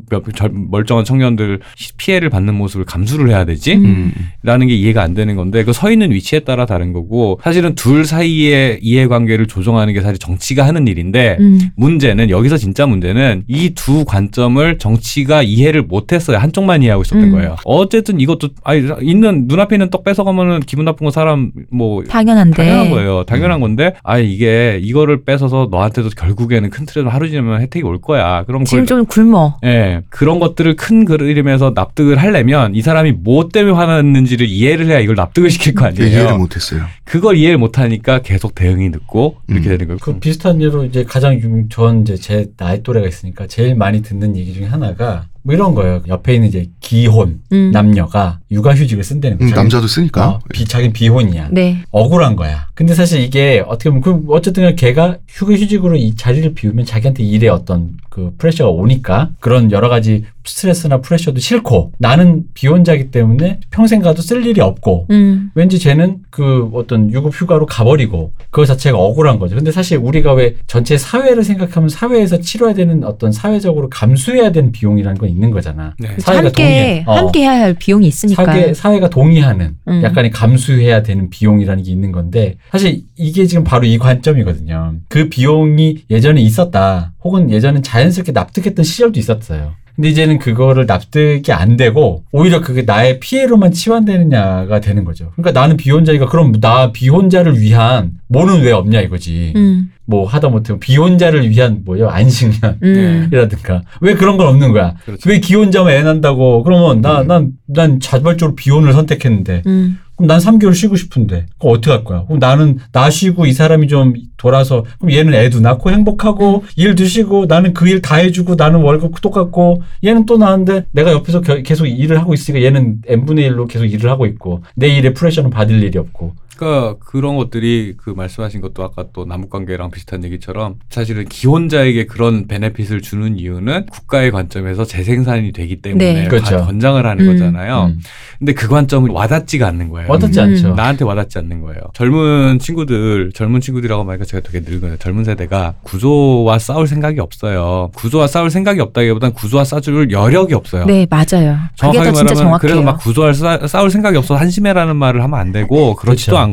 멀쩡한 청년들 시- 피해를 받는 모습을 감수를 해야 되지? 음. 음. 라는 게 이해가 안 되는 건데 그 서 있는 위치에 따라 다른 거고 사실은 둘 사이의 이해관계를 조정하는 게 사실 정치가 하는 일인데 음. 문제는 여기서 진짜 문제는 이 두 관점을 정치가 이해를 못했어요. 한쪽만 이해하고 있었던 음. 거예요. 어쨌든 이것도 아니 있는 눈앞에 있는 떡 뺏어가면은 기분 나쁜 거 사람 뭐 당연한데. 당연한 거예요. 당연한 건데 아 이게 이거를 뺏어서 너한테도 결국에는 큰 틀에서 하루 지나면 혜택이 올 거야. 그럼 지금 그걸 좀 굶어. 예, 그런 것들을 큰 그림에서 납득을 하려면 이 사람이 뭐 때문에 화났는지를 이해를 해야 이걸 납득을 시킬 거 아니에요. 이해를 못했어요. 그걸 이해를 못하니까 계속 대응이 늦고 이렇게 음. 되는 거예요. 그 비슷한 예로 이제 가장 유명, 전 이제 제 나이 또래가 있으니까 제일 많이 듣는 얘기 중에 하나가 뭐 이런 거예요. 옆에 있는 이제 기혼 음. 남녀가 육아휴직을 쓴다는 음, 거예요. 남자도 쓰니까. 어, 비, 자기는 비혼이야. 네. 억울한 거야. 근데 사실 이게 어떻게 보면 그 어쨌든 걔가 휴가휴직으로 이 자리를 비우면 자기한테 일에 어떤 그 프레셔가 오니까 그런 여러 가지 스트레스나 프레셔도 싫고 나는 비혼자기 때문에 평생 가도 쓸 일이 없고 음. 왠지 쟤는 그 어떤 유급 휴가로 가버리고 그거 자체가 억울한 거죠. 근데 사실 우리가 왜 전체 사회를 생각하면 사회에서 치러야 되는 어떤 사회적으로 감수해야 되는 비용이라는 건 있는 거잖아. 네. 사회가 함께 동의해. 어. 함께 해야 할 비용이 있으니까. 사회, 사회가 동의하는 음. 약간의 감수해야 되는 비용이라는 게 있는 건데 사실 이게 지금 바로 이 관점이거든요. 그 비용이 예전에 있었다. 혹은 예전엔 자연스럽게 납득했던 시절도 있었어요. 근데 이제는 그거를 납득이 안 되고 오히려 그게 나의 피해로만 치환되느냐가 되는 거죠. 그러니까 나는 비혼자니까 그럼 나 비혼자를 위한 뭐는 왜 없냐 이거지. 음. 뭐 하다 못해 비혼자를 위한 뭐요 안식년 음. 이라든가 왜 그런 건 없는 거야? 그렇죠. 왜 기혼자만 애 난다고? 그러면 나 난난 자발적으로 비혼을 선택했는데 음. 그럼 난 3개월 쉬고 싶은데 그럼 어떻게 할 거야? 그럼 나는 나 쉬고 이 사람이 좀 돌아서 그럼 얘는 애도 낳고 행복하고 일도 쉬고 나는 그 일 다 해주고 나는 월급 똑같고 얘는 또 나는데 내가 옆에서 겨- 계속 일을 하고 있으니까 얘는 n분의 1로 계속 일을 하고 있고 내 일에 프레셔는 받을 일이 없고 그러니까 그런 것들이 그 말씀하신 것도 아까 또 남북 관계랑 비슷한 얘기처럼 사실은 기혼자에게 그런 베네핏을 주는 이유는 국가의 관점에서 재생산이 되기 때문에 네. 그렇죠. 관- 권장을 하는 음. 거잖아요. 음. 근데 그 관점은 와닿지가 않는 거예요. 와닿지 음. 않죠. 나한테 와닿지 않는 거예요. 젊은 친구들, 젊은 친구들이라고 말하니까 제가 되게 늙어요. 젊은 세대가 구조와 싸울 생각이 없어요. 구조와 싸울 생각이 없다기보단 구조와 싸줄 여력이 없어요. 네, 맞아요. 정확하게 더 진짜 말하면 정확해요. 그래서 막 구조할 싸, 싸울 생각이 없어서 한심해라는 말을 하면 안 되고 그렇지도 그렇죠. 않고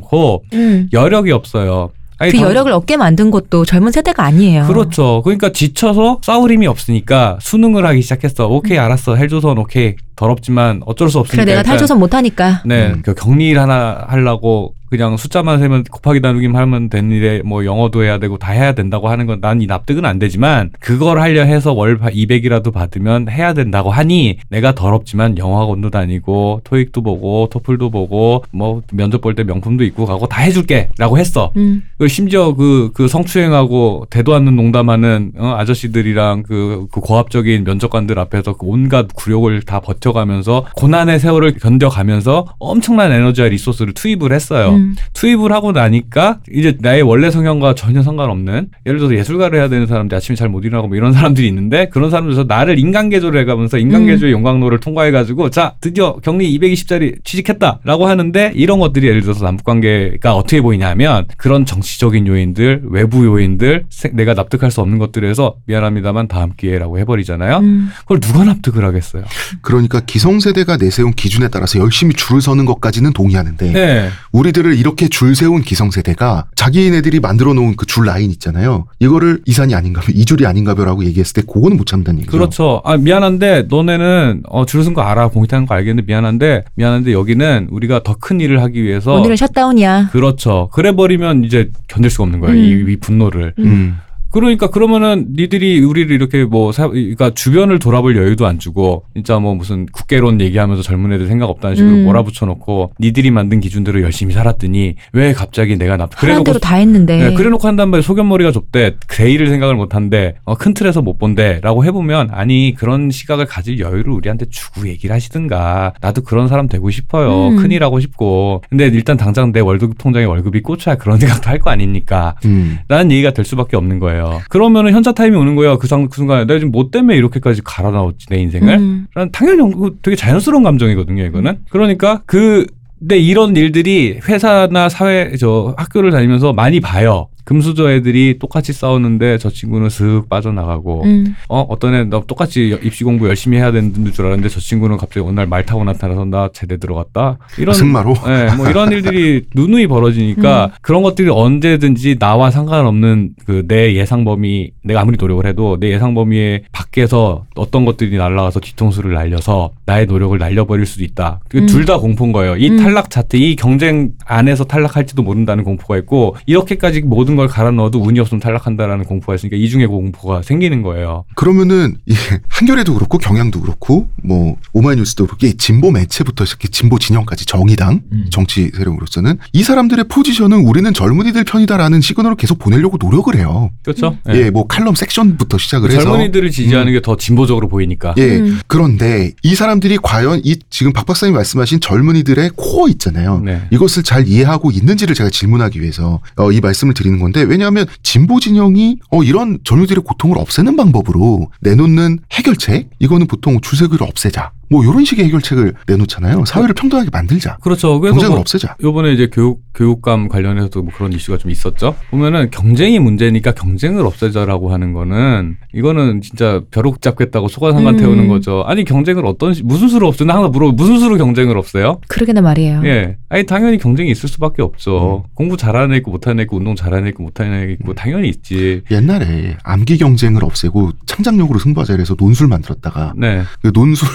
음. 여력이 없어요. 아니, 그 당- 여력을 얻게 만든 것도 젊은 세대가 아니에요. 그렇죠. 그러니까 지쳐서 싸울 힘이 없으니까 수능을 하기 시작했어. 오케이 알았어. 헬조선 오케이 더럽지만 어쩔 수 그래 없으니까. 내가 일단 탈조선 못하니까. 네, 음. 그 격리일 하나 하려고 그냥 숫자만 세면 곱하기 나누기만 하면 되는 일에 뭐 영어도 해야 되고 다 해야 된다고 하는 건 난 이 납득은 안 되지만 그걸 하려 해서 월 200이라도 받으면 해야 된다고 하니 내가 더럽지만 영어학원도 다니고 토익도 보고 토플도 보고 뭐 면접 볼 때 명품도 입고 가고 다 해줄게라고 했어. 음. 그리고 심지어 그, 그 성추행하고 대도 않는 농담하는 어, 아저씨들이랑 그, 그 고압적인 면접관들 앞에서 그 온갖 굴욕을 다 버텨가면서 고난의 세월을 견뎌가면서 엄청난 에너지와 리소스를 투입을 했어요. 음. 투입을 하고 나니까 이제 나의 원래 성향과 전혀 상관없는 예를 들어서 예술가를 해야 되는 사람들 아침에 잘 못 일어나고 뭐 이런 사람들이 있는데 그런 사람들에서 나를 인간개조를 해가면서 인간개조의 용광로를 통과해가지고 자 드디어 격리 220짜리 취직했다라고 하는데 이런 것들이 예를 들어서 남북관계가 어떻게 보이냐면 그런 정치적인 요인들 외부 요인들 세- 내가 납득할 수 없는 것들에서 미안합니다만 다음 기회라고 해버리잖아요. 음. 그걸 누가 납득을 하겠어요? 그러니까 기성세대가 내세운 기준에 따라서 열심히 줄을 서는 것까지는 동의하는데 네. 우리들 을 이렇게 줄 세운 기성세대가 자기네들이 만들어 놓은 그 줄 라인 있잖아요. 이거를 이산이 아닌가요? 이줄이 아닌가요라고 얘기했을 때 그거는 못 참는다는 얘기죠. 그렇죠. 아, 미안한데 너네는 어, 줄 쓴 거 알아. 공익하는 거 알겠는데 미안한데 미안한데 여기는 우리가 더 큰 일을 하기 위해서 오늘은 셧다운이야. 그렇죠. 그래 버리면 이제 견딜 수가 없는 거예요. 음. 이, 이 분노를. 음. 그러니까 그러면은 니들이 우리를 이렇게 뭐 사, 그러니까 주변을 돌아볼 여유도 안 주고 진짜 뭐 무슨 국계론 얘기하면서 젊은 애들 생각 없다는 식으로 음. 몰아붙여 놓고 니들이 만든 기준대로 열심히 살았더니 왜 갑자기 내가 납 하는 대로 다 했는데. 네, 그래놓고 한단 말에 소견머리가 좁대. 대의를 생각을 못한대. 어, 큰 틀에서 못 본대라고 해보면 아니 그런 시각을 가질 여유를 우리한테 주고 얘기를 하시든가. 나도 그런 사람 되고 싶어요. 음. 큰일 하고 싶고. 근데 일단 당장 내 월급 통장에 월급이 꽂혀야 그런 생각도 할 거 아닙니까? 음. 라는 얘기가 될 수밖에 없는 거예요 그러면은 현자 타임이 오는 거예요 그, 상, 그 순간에 내가 지금 뭐 때문에 이렇게까지 갈아 넣었지 내 인생을 음. 난 당연히 그거 되게 자연스러운 감정이거든요, 이거는. 그러니까 그, 근데 이런 일들이 회사나 사회, 저 학교를 다니면서 많이 봐요. 금수저 애들이 똑같이 싸우는데 저 친구는 슥 빠져나가고, 음. 어, 어떤 애는 나 똑같이 입시 공부 열심히 해야 되는 줄 알았는데 저 친구는 갑자기 어느 날 말 타고 나타나서 나 제대 들어갔다. 이런. 승마로. 예, 뭐 이런 일들이 누누이 벌어지니까 그런 것들이 언제든지 나와 상관없는 그 내 예상 범위 내가 아무리 노력을 해도 내 예상 범위에 밖에서 어떤 것들이 날라와서 뒤통수를 날려서 나의 노력을 날려버릴 수도 있다. 음. 둘다 공포인 거예요. 이 음. 탈락 자체, 이 경쟁 안에서 탈락할지도 모른다는 공포가 있고 이렇게까지 모든 모든 걸 갈아 넣어도 운이 없으면 탈락한다라는 공포가 있으니까 이중의 공포가 생기는 거예요. 그러면은 한겨레도 그렇고 경향도 그렇고 뭐 오마이뉴스도 그렇게 진보 매체부터 시작해 진보 진영까지 정의당 음. 정치 세력으로서는 이 사람들의 포지션은 우리는 젊은이들 편이다라는 시그널을 계속 보내려고 노력을 해요. 그렇죠? 예, 뭐 칼럼 섹션부터 시작을 해서 젊은이들을 지지하는 게더 진보적으로 보이니까. 예. 음. 그런데 이 사람들이 과연 이 지금 박 박사님 말씀하신 젊은이들의 코어 있잖아요. 네. 이것을 잘 이해하고 있는지를 제가 질문하기 위해서 어, 이 말씀을 드리는 건데 왜냐하면 진보 진영이 어, 이런 젊은이들의 고통을 없애는 방법으로 내놓는 해결책? 이거는 보통 출세율을 없애자 뭐 이런 식의 해결책을 내놓잖아요. 사회를 평등하게 만들자. 그렇죠. 그래서 경쟁을 뭐 없애자. 요번에 이제 교육 교육감 관련해서도 뭐 그런 이슈가 좀 있었죠. 보면은 경쟁이 문제니까 경쟁을 없애자라고 하는 거는 이거는 진짜 벼룩 잡겠다고 소가상관 음. 태우는 거죠. 아니 경쟁을 어떤 시- 무슨 수로 없애나 항상 물어 무슨 수로 경쟁을 없애요? 그러게나 말이에요. 예. 아니 당연히 경쟁이 있을 수밖에 없죠. 음. 공부 잘하는 애 있고 못하는 애 있고 운동 잘하는 애 있고 못하는 애 있고 당연히 있지. 옛날에 암기 경쟁을 없애고 창작력으로 승부하자 이래서 논술 만들었다가 네. 그 논술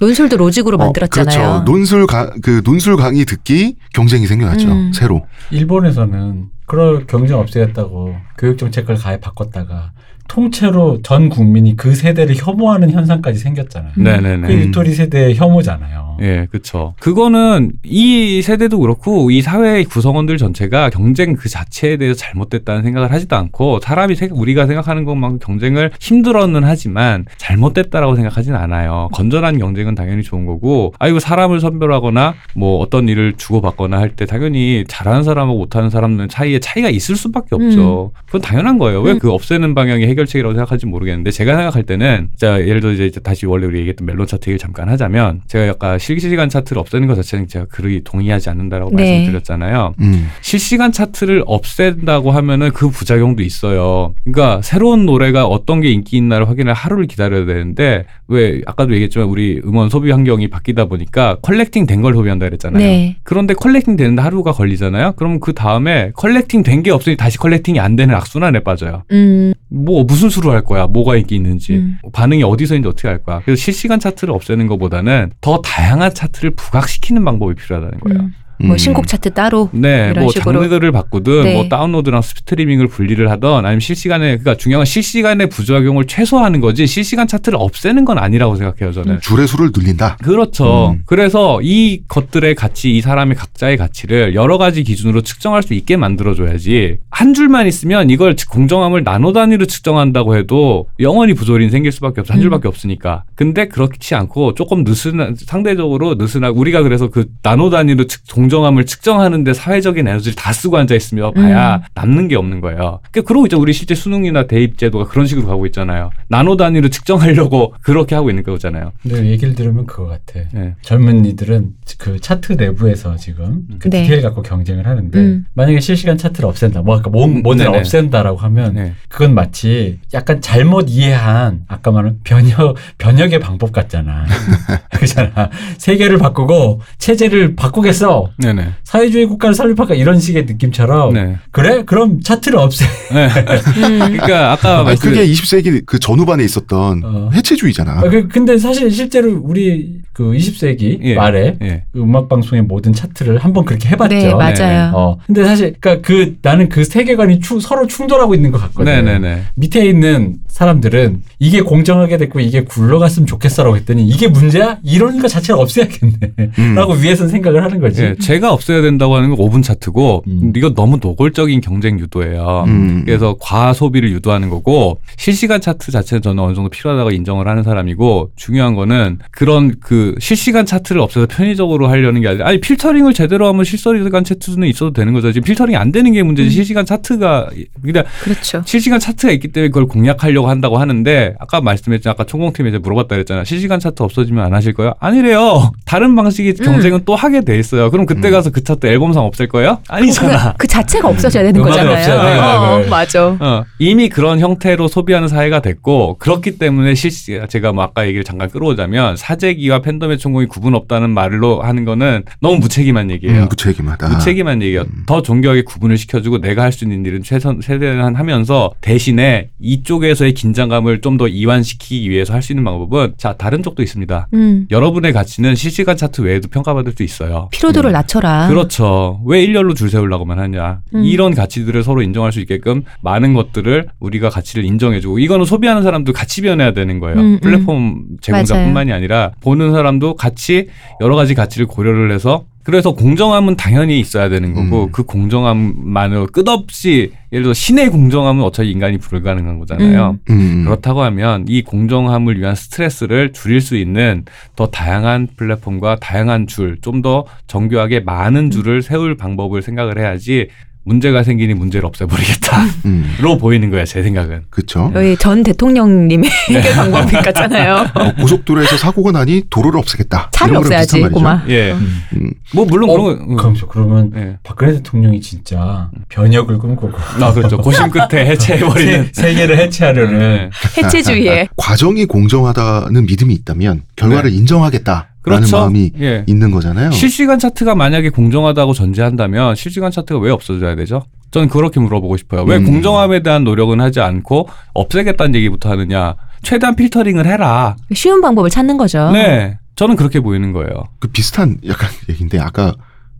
논술도 로직으로 만들었잖아요. 어, 그렇죠. 논술 강, 그 논술 강의 듣기 경쟁이 생겨났죠. 음. 새로. 일본에서는 그럴 경쟁 없애겠다고 교육 정책을 가해 바꿨다가 통째로 전 국민이 그 세대를 혐오하는 현상까지 생겼잖아요. 음. 네네네. 그 유토리 세대의 혐오잖아요. 예, 그렇죠. 그거는 이 세대도 그렇고 이 사회의 구성원들 전체가 경쟁 그 자체에 대해서 잘못됐다는 생각을 하지도 않고 사람이 생- 우리가 생각하는 것만큼 경쟁을 힘들어는 하지만 잘못됐다라고 생각하진 않아요. 건전한 경쟁은 당연히 좋은 거고 아 이거 사람을 선별하거나 뭐 어떤 일을 주고받거나 할 때 당연히 잘하는 사람하고 못하는 사람 사이에 차이가 있을 수밖에 없죠. 그건 당연한 거예요. 왜 음. 그 없애는 방향이 해결책이라고 생각할지 모르겠는데 제가 생각할 때는 자 예를 들어 이제 다시 원래 우리 얘기했던 멜론 차트 얘기를 잠깐 하자면 제가 약간 실시간 차트를 없애는 것 자체는 제가 그리 동의하지 않는다라고 네. 말씀드렸잖아요. 음. 실시간 차트를 없앤다고 하면은 그 부작용도 있어요. 그러니까 새로운 노래가 어떤 게 인기 있나를 확인할 하루를 기다려야 되는데 왜 아까도 얘기했지만 우리 음원 소비 환경이 바뀌다 보니까 collecting 된 걸 소비한다 그랬잖아요. 네. 그런데 collecting 되는데 하루가 걸리잖아요. 그럼 그 다음에 collecting 된 게 없으니 다시 collecting이 안 되는 악순환에 빠져요. 음, 뭐 무슨 수로 할 거야? 뭐가 인기 있는지 음. 반응이 어디서인지 어떻게 할 거야? 그래서 실시간 차트를 없애는 것보다는 더 다양한 차트를 부각시키는 방법이 필요하다는 거예요. 음. 뭐 음. 신곡 차트 따로 네, 이런 뭐 식으로. 장르를 바꾸든 네. 뭐 다운로드랑 스트리밍을 분리를 하던 아니면 실시간에 그러니까 중요한 건 실시간의 부작용을 최소화하는 거지 실시간 차트를 없애는 건 아니라고 생각해요 저는. 줄의 수를 늘린다. 그렇죠. 음. 그래서 이 것들의 가치, 이 사람의 각자의 가치를 여러 가지 기준으로 측정할 수 있게 만들어줘야지. 한 줄만 있으면 이걸 공정함을 나노 단위로 측정한다고 해도 영원히 부조리는 생길 수밖에 없어. 한 음. 줄밖에 없으니까. 근데 그렇지 않고 조금 느슨한, 상대적으로 느슨하고 우리가 그래서 그 나노 단위로 측, 공정함을 측정하는데 사회적인 에너지를 다 쓰고 앉아 있으면 봐야 음. 남는 게 없는 거예요. 그러니까 그러고 있죠. 우리 실제 수능이나 대입 제도가 그런 식으로 가고 있잖아요. 나노 단위로 측정하려고 그렇게 하고 있는 거잖아요. 근데 얘기를 들으면 그거 같아. 네. 젊은 이들은 그 차트 내부에서 지금 그 네. 디테일 갖고 경쟁을 하는데 음. 만약에 실시간 차트를 없앤다, 뭐 아까 네네. 없앤다라고 하면 네. 그건 마치 약간 잘못 이해한 아까 말한 변혁 변혁의 방법 같잖아. 그잖아. 세계를 바꾸고 체제를 바꾸겠어. 네네. 사회주의 국가를 설립할까 이런 식의 느낌처럼 네. 그래 그럼 차트를 없애. 네. 음. 그러니까 아까 아니, 말씀 그게 20세기 그 전후반에 있었던 어. 해체주의잖아. 아, 그- 근데 사실 실제로 우리 그 20세기 예. 말에 예. 그 음악 방송의 모든 차트를 한번 그렇게 해봤죠. 네, 맞아요. 어. 근데 사실 그러니까 그 나는 그 세계관이 추- 서로 충돌하고 있는 것 같거든. 네네네. 밑에 있는 사람들은 이게 공정하게 됐고 이게 굴러갔으면 좋겠어라고 했더니 이게 문제야? 이런 거 자체를 없애야겠네. 음. 라고 위에서는 생각을 하는 거지. 예, 제가 없애야 된다고 하는 건 5분 차트고 음. 이거 너무 노골적인 경쟁 유도예요. 음. 그래서 과소비를 유도하는 거고 실시간 차트 자체는 저는 어느 정도 필요하다고 인정을 하는 사람이고 중요한 거는 그런 그 실시간 차트를 없애서 편의적으로 하려는 게 아니라 아니 필터링을 제대로 하면 실시간 차트는 있어도 되는 거죠. 지금 필터링이 안 되는 게 문제지 음. 실시간 차트가 그냥 그렇죠. 실시간 차트가 있기 때문에 그걸 공략하려고 한다고 하는데 아까 말씀했잖아요. 아까 총공팀에 이제 물어봤다 그랬잖아요. 실시간 차트 없어지면 안 하실 거예요? 아니래요. 다른 방식의 음. 경쟁은 또 하게 돼 있어요. 그럼 그때 음. 가서 그 차트 앨범상 없앨 거예요? 아니잖아. 그 자체가 없어져야 되는 음악을 거잖아요. 어, 음악을. 맞아. 어, 이미 그런 형태로 소비하는 사회가 됐고 그렇기 때문에 실시 제가 뭐 아까 얘기를 잠깐 끌어오자면 사재기와 팬덤의 천공이 구분 없다는 말로 하는 거는 너무 무책임한 얘기예요. 음, 무책임하다. 무책임한 얘기예요. 음. 더 정교하게 구분을 시켜주고 내가 할 수 있는 일은 최선 최대한 하면서 대신에 이쪽에서의 긴장감을 좀 더 이완시키기 위해서 할 수 있는 방법은 자 다른 쪽도 있습니다. 음. 여러분의 가치는 실시간 차트 외에도 평가받을 수 있어요. 피로도를 음. 낮춰라. 그렇죠. 왜 일렬로 줄 세우려고만 하냐. 음. 이런 가치들을 서로 인정할 수 있게끔 많은 것들을 우리가 가치를 인정해주고 이거는 소비하는 사람도 같이 변해야 되는 거예요. 음, 음. 플랫폼 제공자뿐만이 아니라 보는 사람 도 같이 여러 가지 가치를 고려를 해서 그래서 공정함은 당연히 있어야 되는 거고 음. 그 공정함만으로 끝없이 예를 들어 신의 공정함은 어차피 인간이 불가능한 거잖아요. 음. 그렇다고 하면 이 공정함을 위한 스트레스를 줄일 수 있는 더 다양한 플랫폼과 다양한 줄, 좀 더 정교하게 많은 줄을 세울 방법을 생각을 해야지 문제가 생기니 문제를 없애버리겠다로 음. 보이는 거야 제 생각은. 그렇죠. 저희 전 대통령님의 해결 방법 같잖아요. 어, 고속도로에서 사고가 나니 도로를 없애겠다. 차를 없애야지. 고마. 예. 음. 음. 뭐 물론 어, 그런 거. 음. 그럼 저 그러면 예. 박근혜 대통령이 진짜 변혁을 꿈꾸고 아 그렇죠. 고심 끝에 해체해버리는. 세, 세계를 해체하려는 네. 해체주의에. 과정이 공정하다는 믿음이 있다면 결과를 인정하겠다라는 그렇죠. 마음이 예. 있는 거잖아요. 실시간 차트가 만약에 공정하다고 전제한다면 실시간 차트가 왜 없어져야 되죠? 저는 그렇게 물어보고 싶어요. 왜 음. 공정함에 대한 노력은 하지 않고 없애겠다는 얘기부터 하느냐? 최대한 필터링을 해라. 쉬운 방법을 찾는 거죠. 네. 저는 그렇게 보이는 거예요. 그 비슷한 약간 얘기인데 아까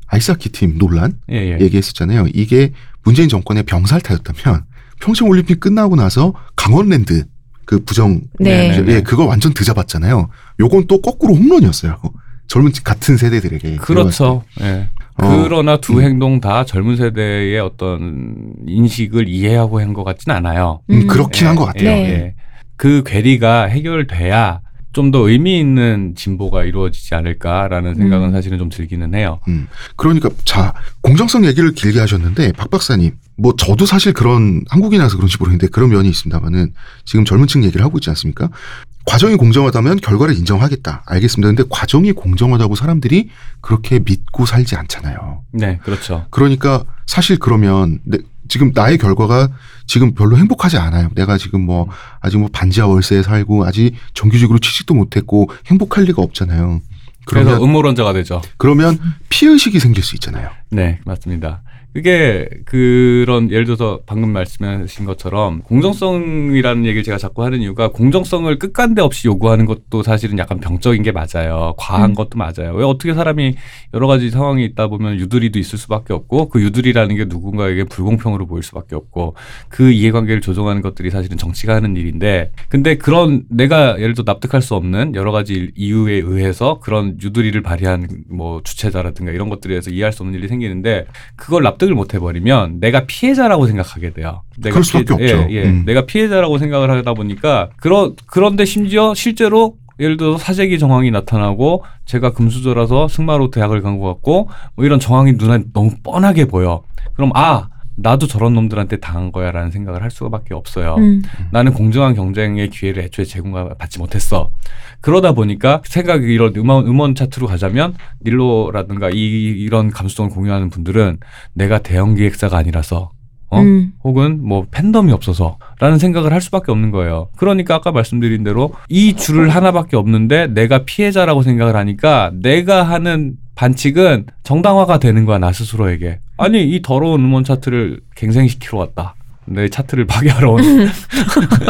아이스하키 팀 논란 예, 예. 얘기했었잖아요. 이게 문재인 정권의 병살타였다면 평창 올림픽 끝나고 나서 강원랜드 그 부정 네. 네, 네. 예 그거 완전 드잡았잖아요. 요건 또 거꾸로 홈런이었어요. 젊은 같은 세대들에게 그렇죠. 예. 어. 그러나 두 음. 행동 다 젊은 세대의 어떤 인식을 이해하고 한 것 같진 않아요. 음, 음. 그렇긴 한것 같아요. 네. 그 괴리가 해결돼야 좀 더 의미 있는 진보가 이루어지지 않을까라는 생각은 음. 사실은 좀 들기는 해요. 그러니까 자 공정성 얘기를 길게 하셨는데 박 박사님 뭐 저도 사실 그런 한국인이라서 그런지 모르겠는데 그런 면이 있습니다만은 지금 젊은층 얘기를 하고 있지 않습니까? 과정이 공정하다면 결과를 인정하겠다. 알겠습니다. 근데 과정이 공정하다고 사람들이 그렇게 믿고 살지 않잖아요. 네, 그렇죠. 그러니까 사실 그러면 내- 지금 나의 결과가 지금 별로 행복하지 않아요. 내가 지금 뭐 아직 뭐 반지하 월세에 살고 아직 정규직으로 취직도 못했고 행복할 리가 없잖아요. 그래서 음모론자가 되죠. 그러면 피의식이 생길 수 있잖아요. 네, 맞습니다. 그게 그런 예를 들어서 방금 말씀하신 것처럼 공정성이라는 얘기를 제가 자꾸 하는 이유가 공정성을 끝간데 없이 요구하는 것도 사실은 약간 병적인 게 맞아요. 과한 음. 것도 맞아요. 왜 어떻게 사람이 여러 가지 상황이 있다 보면 유두리도 있을 수밖에 없고 그 유두리라는 게 누군가에게 불공평으로 보일 수밖에 없고 그 이해관계를 조정하는 것들이 사실은 정치가 하는 일인데 근데 그런 내가 예를 들어 납득할 수 없는 여러 가지 이유에 의해서 그런 유두리를 발휘한 뭐 주체자라든가 이런 것들에 대해서 이해할 수 없는 일이 생기는데 그걸 납 득을 못 해버리면 내가 피해자라고 생각하게 돼요. 내가 그럴 수밖에 피해- 없죠. 예, 예. 음. 내가 피해자라고 생각을 하다 보니까 그런 그런데 심지어 실제로 예를 들어서 사재기 정황이 나타나고 제가 금수저라서 승마로 대학을 간 것 같고 뭐 이런 정황이 눈에 너무 뻔하게 보여. 그럼 아 나도 저런 놈들한테 당한 거야라는 생각을 할 수밖에 없어요. 음. 나는 공정한 경쟁의 기회를 애초에 제공받지 못했어. 그러다 보니까 생각이 이런 음원, 음원 차트로 가자면 닐로라든가 이, 이런 감수성을 공유하는 분들은 내가 대형 기획사가 아니라서 어? 음. 혹은 뭐 팬덤이 없어서라는 생각을 할 수밖에 없는 거예요. 그러니까 아까 말씀드린 대로 이 줄을 하나밖에 없는데 내가 피해자라고 생각을 하니까 내가 하는 반칙은 정당화가 되는 거야 나 스스로에게. 아니 이 더러운 음원 차트를 갱생시키러 왔다. 내 차트를 파괴하러 온.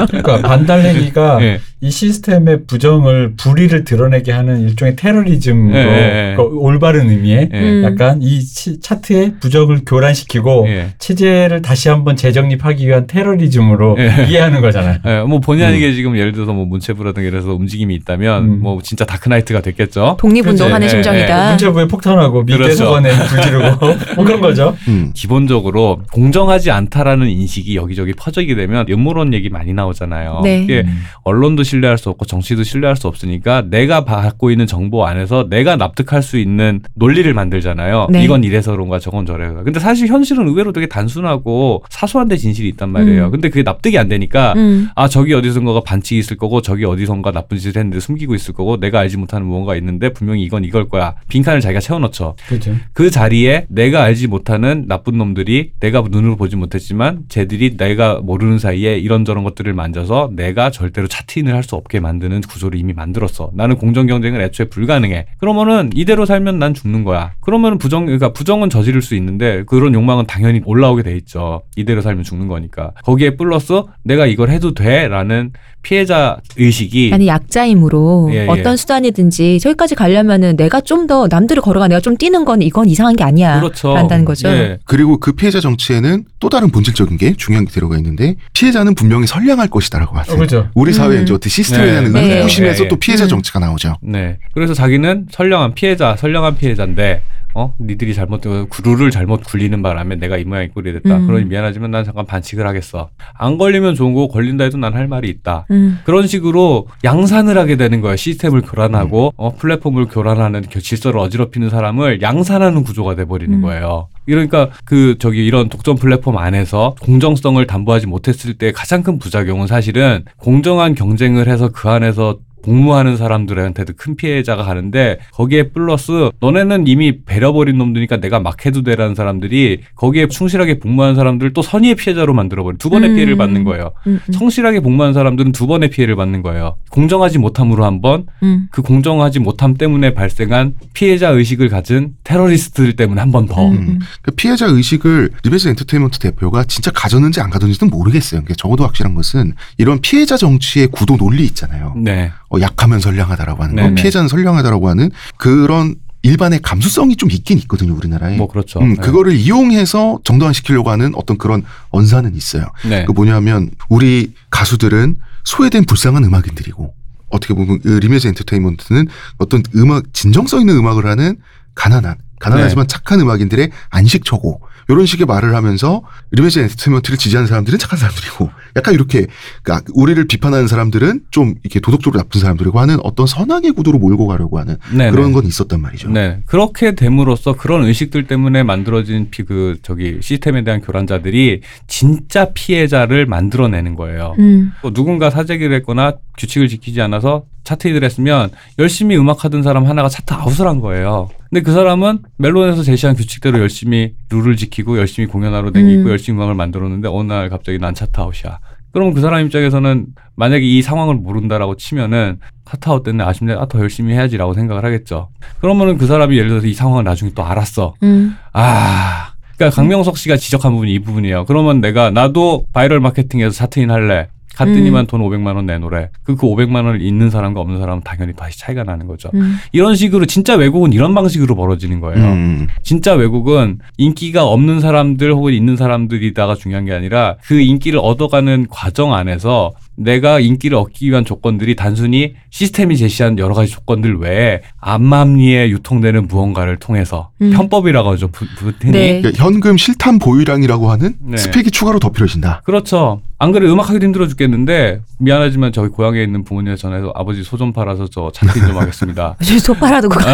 그러니까 반달래기가 예. 이 시스템의 부정을 불의를 드러내게 하는 일종의 테러리즘으로 예, 예, 예. 그 올바른 의미의 예. 음. 약간 이 치- 차트의 부정을 교란시키고 예. 체제를 다시 한번 재정립하기 위한 테러리즘으로 예. 이해하는 거잖아요. 예, 뭐 본의 아니게 지금 예를 들어서 뭐 문체부라든가 이래서 움직임이 있다면 음. 뭐 진짜 다크나이트가 됐겠죠. 독립운동하는 심정이다. 문체부에 폭탄하고 그렇죠. 밑대서관에 불지르고 뭐 그런 거죠. 음. 기본적으로 공정하지 않다라는 인식이 여기저기 퍼지게 되면 음모론 얘기 많이 나오잖아요. 네. 이게 언론도 신뢰할 수 없고 정치도 신뢰할 수 없으니까 내가 받고 있는 정보 안에서 내가 납득할 수 있는 논리를 만들잖아요. 네. 이건 이래서 그런가 저건 저래가. 근데 사실 현실은 의외로 되게 단순하고 사소한 데 진실이 있단 말이에요. 음. 근데 그게 납득이 안 되니까 음. 아 저기 어디선가가 반칙이 있을 거고 저기 어디선가 나쁜 짓을 했는데 숨기고 있을 거고 내가 알지 못하는 무언가 있는데 분명히 이건 이걸 거야. 빈칸을 자기가 채워넣죠. 그렇죠. 그 자리에 내가 알지 못하는 나쁜 놈들이 내가 눈으로 보지 못했지만 쟤들이 내가 모르는 사이에 이런저런 것들을 만져서 내가 절대로 차트인을 할할 수 없게 만드는 구조를 이미 만들었어. 나는 공정 경쟁은 애초에 불가능해. 그러면은 이대로 살면 난 죽는 거야. 그러면 부정 그러니까 부정은 저지를 수 있는데 그런 욕망은 당연히 올라오게 돼 있죠. 이대로 살면 죽는 거니까. 거기에 플러스 내가 이걸 해도 돼라는 피해자 의식이 아니 약자이므로 예, 예. 어떤 수단이든지 저기까지 가려면은 내가 좀 더 남들을 걸어가 내가 좀 뛰는 건 이건 이상한 게 아니야. 그렇죠. 한다는 거죠. 예. 그리고 그 피해자 정치에는 또 다른 본질적인 게 중요한 게 들어가 있는데 피해자는 분명히 선량할 것이다라고 하는 어, 그렇죠. 우리 사회의 음. 이제 어떤 시스템에 네. 대한 네. 의구심에서 네. 또 피해자 음. 정치가 나오죠. 네. 그래서 자기는 선량한 피해자, 선량한 피해자인데, 어, 니들이 잘못, 룰을 잘못 굴리는 바람에 내가 이 모양 이 꼴이 됐다. 음. 그러니 미안하지만 난 잠깐 반칙을 하겠어. 안 걸리면 좋은 거고, 걸린다 해도 난 할 말이 있다. 음. 그런 식으로 양산을 하게 되는 거예요. 시스템을 교란하고, 어, 플랫폼을 교란하는 그 질서를 어지럽히는 사람을 양산하는 구조가 돼버리는 음. 거예요. 이러니까 그, 저기, 이런 독점 플랫폼 안에서 공정성을 담보하지 못했을 때 가장 큰 부작용은 사실은 공정한 경쟁을 해서 그 안에서 복무하는 사람들한테도 큰 피해자가 가는데 거기에 플러스 너네는 이미 배려버린 놈들이니까 내가 막 해도 되라는 사람들이 거기에 충실하게 복무하는 사람들을 또 선의의 피해자로 만들어버린 두 번의 음. 피해를 받는 거예요. 음. 음. 성실하게 복무하는 사람들은 두 번의 피해를 받는 거예요. 공정하지 못함으로 한 번, 음. 그 공정하지 못함 때문에 발생한 피해자 의식을 가진 테러리스트들 때문에 한 번 더. 음. 음. 그 피해자 의식을 리메즈 엔터테인먼트 대표가 진짜 가졌는지 안 가졌는지는 모르겠어요. 그러니까 적어도 확실한 것은 이런 피해자 정치의 구도 논리 있잖아요. 네. 어, 약하면 선량하다라고 하는 거. 피해자는 선량하다라고 하는 그런 일반의 감수성이 좀 있긴 있거든요, 우리나라에. 뭐 그렇죠. 음, 네. 그거를 이용해서 정당화시키려고 하는 어떤 그런 언사는 있어요. 네. 그 뭐냐면 우리 가수들은 소외된 불쌍한 음악인들이고 어떻게 보면 그 리메즈 엔터테인먼트는 어떤 음악 진정성 있는 음악을 하는 가난한 가난하지만 착한 음악인들의 안식처고 이런 식의 말을 하면서 리메즈 엔터테인먼트를 지지하는 사람들은 착한 사람들이고 약간 이렇게 그러니까 우리를 비판하는 사람들은 좀 이렇게 도덕적으로 나쁜 사람들이고 하는 어떤 선악의 구도로 몰고 가려고 하는 네, 그런 네. 건 있었단 말이죠. 네. 그렇게 됨으로써 그런 의식들 때문에 만들어진 피, 그, 저기, 시스템에 대한 교란자들이 진짜 피해자를 만들어내는 거예요. 음. 또 누군가 사재기를 했거나 규칙을 지키지 않아서 차트를 했으면 열심히 음악 하던 사람 하나가 차트 아웃을 한 거예요. 근데 그 사람은 멜론에서 제시한 규칙대로 열심히 룰을 지키고 열심히 공연하러 다니고 음. 열심히 음악을 만들었는데 어느 날 갑자기 난 차트 아웃이야. 그러면 그 사람 입장에서는 만약에 이 상황을 모른다라고 치면은 차트 아웃 때문에 아쉽네. 아, 더 열심히 해야지라고 생각을 하겠죠. 그러면은 그 사람이 예를 들어서 이 상황을 나중에 또 알았어. 음. 아. 그러니까 강명석 씨가 지적한 부분이 이 부분이에요. 그러면 내가 나도 viral 마케팅해서 chart in 할래. 갔더니만 음. 돈 500만 원 내놓으래. 그, 그 500만 원을 있는 사람과 없는 사람은 당연히 다시 차이가 나는 거죠. 음. 이런 식으로 진짜 외국은 이런 방식으로 벌어지는 거예요. 음. 진짜 외국은 인기가 없는 사람들 혹은 있는 사람들이다가 중요한 게 아니라 그 인기를 얻어가는 과정 안에서 내가 인기를 얻기 위한 조건들이 단순히 시스템이 제시한 여러 가지 조건들 외에 암암리에 유통되는 무언가를 통해서 음. 편법이라고 하죠. 부, 부. 네. 그러니까 현금 실탄 보유량이라고 하는 네. 스펙이 추가로 덮여진다. 그렇죠. 안 그래 음악 하기도 힘들어 죽겠는데 미안하지만 저희 고향에 있는 부모님에 전해서 아버지 소 좀 팔아서 저 차트인 좀 하겠습니다. 소파라도 그거.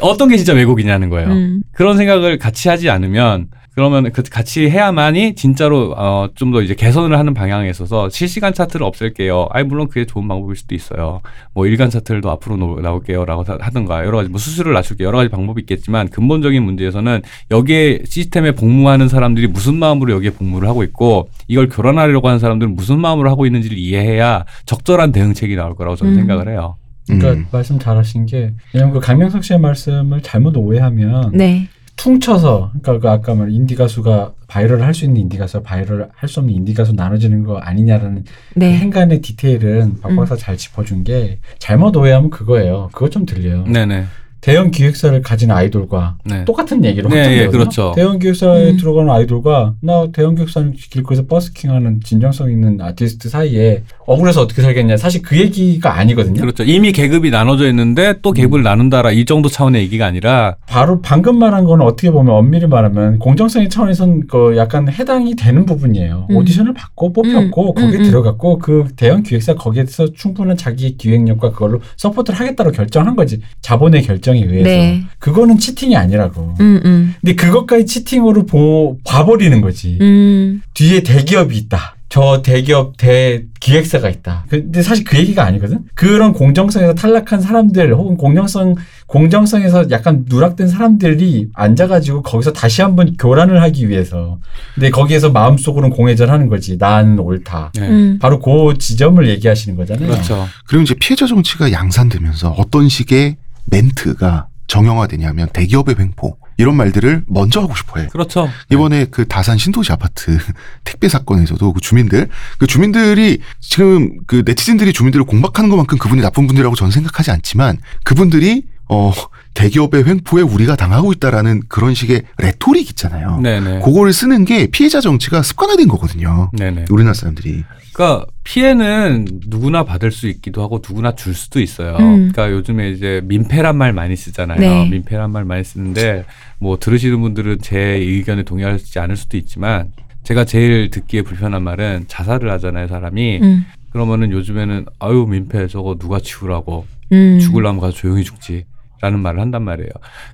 어떤 게 진짜 왜곡이냐는 거예요. 음. 그런 생각을 같이 하지 않으면 그러면 그 같이 해야만이 진짜로 어, 좀 더 이제 개선을 하는 방향에 있어서 실시간 차트를 없앨게요. 아니 물론 그게 좋은 방법일 수도 있어요. 뭐 일간 차트를도 앞으로 놓- 나올게요라고 하- 하든가 여러 가지 뭐 수수료를 낮출게 여러 가지 방법이 있겠지만 근본적인 문제에서는 여기에 시스템에 복무하는 사람들이 무슨 마음으로 여기에 복무를 하고 있고 이걸 교란하려고 하는 사람들은 무슨 마음으로 하고 있는지를 이해해야 적절한 대응책이 나올 거라고 저는 음. 생각을 해요. 그러니까 음. 말씀 잘하신 게 왜냐면 그 강명석 씨의 말씀을 잘못 오해하면 네. 퉁쳐서 그러니까 그 아까 말 인디 가수가 viral을 할 수 있는 인디 가수 viral을 할 수 없는 인디 가수 나눠지는 거 아니냐라는 그 네. 행간의 디테일은 박 음. 박사 잘 짚어준 게 잘못 오해하면 그거예요. 그거 좀 들려요. 네네. 대형 기획사를 가진 아이돌과 네. 똑같은 얘기로 네, 확정되거든요. 예, 그렇죠. 대형 기획사에 음. 들어가는 아이돌과 나 대형 기획사는 길거리에서 버스킹하는 진정성 있는 아티스트 사이에 억울해서 어떻게 살겠냐. 사실 그 얘기가 아니거든요. 그렇죠. 이미 계급이 나눠져 있는데 또 계급을 나눈다라 이 정도 차원의 얘기가 아니라 바로 방금 말한 거는 어떻게 보면 엄밀히 말하면 공정성의 차원에선 그 약간 해당이 되는 부분이에요. 음. 오디션을 받고 뽑혔고 음, 거기에 음, 음. 들어갔고 그 대형 기획사 거기에서 충분한 자기의 기획력과 그걸로 서포트를 하겠다고 결정한 거지. 자본의 결정 에 의해서. 네. 그거는 cheating이 아니라고. 음, 음. 근데 그것까지 cheating으로 보, 봐버리는 거지. 음. 뒤에 대기업이 있다. 저 대기업 대 기획사가 있다. 근데 사실 그 얘기가 아니거든. 그런 공정성에서 탈락한 사람들 혹은 공정성 공정성에서 약간 누락된 사람들이 앉아가지고 거기서 다시 한번 교란을 하기 위해서. 근데 거기에서 마음속으로는 공회전하는 거지. 난 옳다. 네. 음. 바로 그 지점을 얘기하시는 거잖아요. 그렇죠. 그리고 이제 피해자 정치가 양산되면서 어떤 식의 멘트가 정형화되냐면 대기업의 횡포 이런 말들을 먼저 하고 싶어해. 그렇죠. 이번에 그 다산 신도시 아파트 택배 사건에서도 그 주민들 그 주민들이 지금 그 네티즌들이 주민들을 공박하는 것만큼 그분이 나쁜 분들이라고 저는 생각하지 않지만 그분들이 어 대기업의 횡포에 우리가 당하고 있다라는 그런 식의 레토릭 있잖아요. 네네. 그거를 쓰는 게 피해자 정치가 습관화된 거거든요. 네네. 우리나라 사람들이. 그러니까 피해는 누구나 받을 수 있기도 하고 누구나 줄 수도 있어요. 음. 그러니까 요즘에 이제 민폐란 말 많이 쓰잖아요. 네. 민폐란 말 많이 쓰는데 뭐 들으시는 분들은 제 의견에 동의하지 않을 수도 있지만 제가 제일 듣기에 불편한 말은 자살을 하잖아요, 사람이. 음. 그러면은 요즘에는 아유 민폐 저거 누가 치우라고 음. 죽을라면 가서 조용히 죽지. 라는 말을 한단 말이에요.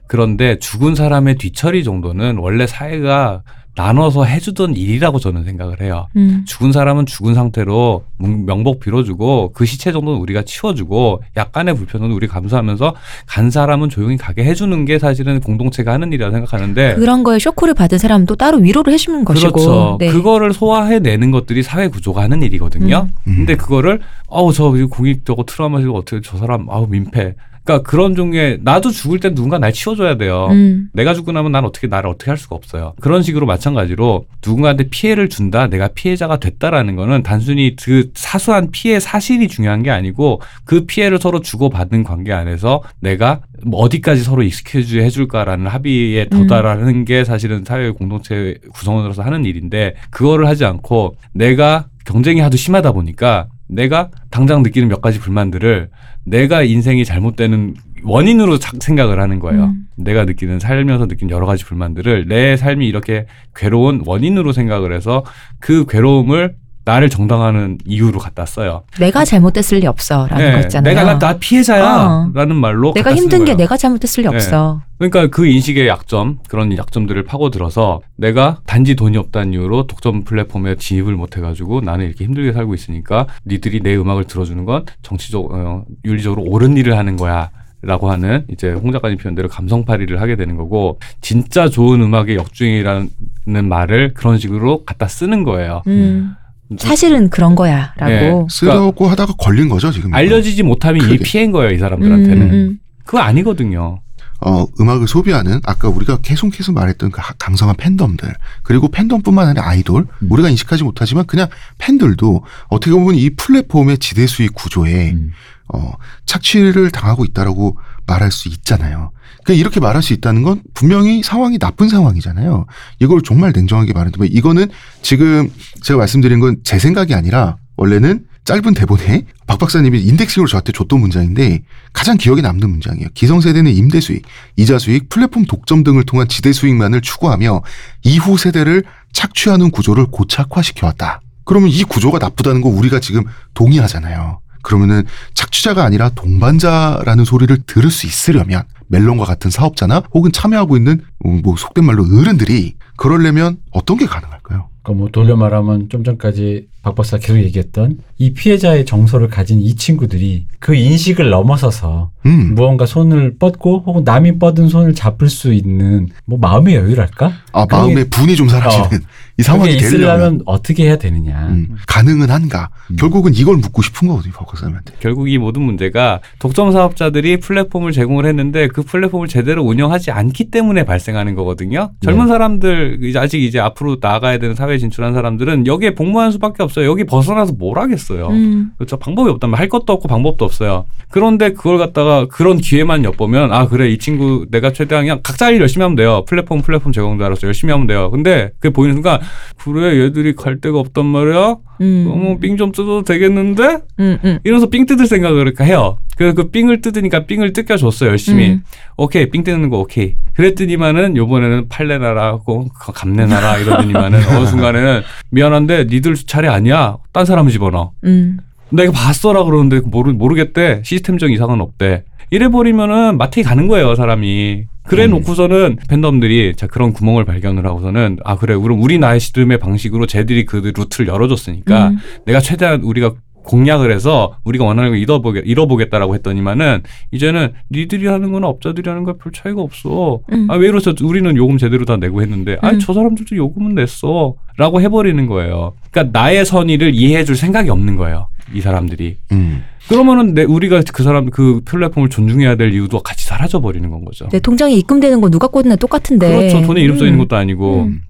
그런데 죽은 사람의 뒤처리 정도는 원래 사회가 나눠서 해주던 일이라고 저는 생각을 해요. 음. 죽은 사람은 죽은 상태로 명- 명복 빌어주고 그 시체 정도는 우리가 치워주고 약간의 불편은 우리 감수하면서 간 사람은 조용히 가게 해주는 게 사실은 공동체가 하는 일이라고 생각하는데 그런 거에 쇼크를 받은 사람도 따로 위로를 해주는 것이고. 그렇죠. 네. 그거를 소화해내는 것들이 사회 구조가 하는 일이거든요. 음. 근데 그거를 아우 저 공익 저거 트라우마시고 어떻게 저 사람 아우 민폐. 그러니까 그런 종류의 나도 죽을 때 누군가 날 치워줘야 돼요. 음. 내가 죽고 나면 난 어떻게 나를 어떻게 할 수가 없어요. 그런 식으로 마찬가지로 누군가한테 피해를 준다, 내가 피해자가 됐다라는 거는 단순히 그 사소한 피해 사실이 중요한 게 아니고 그 피해를 서로 주고받는 관계 안에서 내가 뭐 어디까지 서로 익숙해져 해줄까라는 합의에 음. 도달하는 게 사실은 사회 공동체 구성원으로서 하는 일인데 그거를 하지 않고 내가 경쟁이 하도 심하다 보니까 내가 당장 느끼는 몇 가지 불만들을 내가 인생이 잘못되는 원인으로 자- 생각을 하는 거예요. 음. 내가 느끼는 살면서 느낀 여러 가지 불만들을 내 삶이 이렇게 괴로운 원인으로 생각을 해서 그 괴로움을 나를 정당하는 이유로 갖다 써요. 내가 잘못됐을 리 없어라는 거 있잖아요. 내가 나, 나 피해자야라는 어. 말로 내가 힘든 게. 내가 잘못됐을 리 네. 없어. 그러니까 그 인식의 약점 그런 약점들을 파고들어서 내가 단지 돈이 없다는 이유로 독점 플랫폼에 진입을 못 해가지고 나는 이렇게 힘들게 살고 있으니까 니들이 내 음악을 들어주는 건 정치적 어, 윤리적으로 옳은 일을 하는 거야. 라고 하는 이제 홍 작가님 표현대로 감성팔이를 하게 되는 거고 진짜 좋은 음악의 역주행이라는 말을 그런 식으로 갖다 쓰는 거예요. 음. 사실은 그런 거야라고. 네. 쓰려고 하다가 걸린 거죠 지금. 알려지지 못하면 이. 피해인 거예요 이 음, 사람들한테는. 음. 그거 아니거든요. 어, 음악을 소비하는 아까 우리가 계속 계속 말했던 그 하- 강성한 팬덤들 그리고 팬덤뿐만 아니라 아이돌 음. 우리가 인식하지 못하지만 그냥 팬들도 어떻게 보면 이 플랫폼의 지대 수익 구조에 음. 어, 착취를 당하고 있다라고 말할 수 있잖아요. 그 이렇게 말할 수 있다는 건 분명히 상황이 나쁜 상황이잖아요. 이걸 정말 냉정하게 말한다면 이거는 지금 제가 말씀드린 건 제 생각이 아니라 원래는 짧은 대본에 박 박사님이 인덱싱으로 저한테 줬던 문장인데 가장 기억에 남는 문장이에요. 기성세대는 임대 수익, 이자 수익, 플랫폼 독점 등을 통한 지대 수익만을 추구하며 이후 세대를 착취하는 구조를 고착화시켜 왔다. 그러면 이 구조가 나쁘다는 거 우리가 지금 동의하잖아요. 그러면은 착취자가 아니라 동반자라는 소리를 들을 수 있으려면 멜론과 같은 사업자나 혹은 참여하고 있는 음, 뭐 속된 말로 어른들이 그러려면 어떤 게 가능할까요? 그러니까 뭐 돌려 말하면 좀 전까지 박 박사 계속 얘기했던 이 피해자의 정서를 가진 이 친구들이 그 인식을 넘어서서 음, 무언가 손을 뻗고 혹은 남이 뻗은 손을 잡을 수 있는 뭐 마음의 여유랄까? 아 마음의 분이 좀 사라지는 이 상황이 그게 되려면 어떻게 해야 되느냐. 음, 가능은 한가? 음. 결국은 이걸 묻고 싶은 거거든요, 박사님한테. 결국 이 모든 문제가 독점 사업자들이 플랫폼을 제공을 했는데 그 플랫폼을 제대로 운영하지 않기 때문에 발생하는 거거든요. 젊은 네. 사람들 이제 아직 이제 앞으로 나가야 되는 사회에 진출한 사람들은 여기에 복무하는 수밖에 없 어요. 여기 벗어나서 뭘 하겠어요. 음. 그렇죠. 방법이 없다면 할 것도 없고 방법도 없어요. 그런데 그걸 갖다가 그런 기회만 엿보면 아 그래 이 친구 내가 최대한 그냥 각자 일 열심히 하면 돼요. 플랫폼 플랫폼 제공자로서 열심히 하면 돼요. 근데 그게 보이는 순간 그래 얘들이 갈 데가 없단 말이야. 음. 어머 삥좀 뜯어도 되겠는데? 음, 음. 이러면서 삥 뜯을 생각을 해요. 그래서 그 삥을 뜯으니까 삥을 뜯겨줬어 열심히. 음. 오케이 삥 뜯는 거 오케이. 그랬더니만은 요번에는 팔 내놔라 간 내놔라 이러더니만은 어느 순간에는 미안한데 니들 차례 아니야. 딴 사람 집어넣어. 음. 내가 봤어라 그러는데 모르 모르겠대. 시스템적 이상은 없대. 이래 버리면은 맛이 가는 거예요 사람이. 그래 놓고서는 팬덤들이 자 그런 구멍을 발견을 하고서는 아 그래 그럼 우리 나름의 방식으로 쟤들이 그 루트를 열어줬으니까 음. 내가 최대한 우리가 공략을 해서 우리가 원하는 걸 잃어보게, 잃어보겠다라고 했더니만은 이제는 니들이 하는 거나 업자들이 하는 거 별 차이가 없어. 음. 아왜 이러죠? 우리는 요금 제대로 다 내고 했는데 음. 저 사람들도 요금은 냈어라고 해버리는 거예요. 그러니까 나의 선의를 이해해줄 생각이 없는 거예요. 이 사람들이. 음. 그러면은 내 우리가 그 사람 그 플랫폼을 존중해야 될 이유도 같이 사라져 버리는 건 거죠. 내 통장에 입금되는 거 누가 꽂나 똑같은데. 그렇죠. 돈에 이름 써 있는 음. 것도 아니고. 음.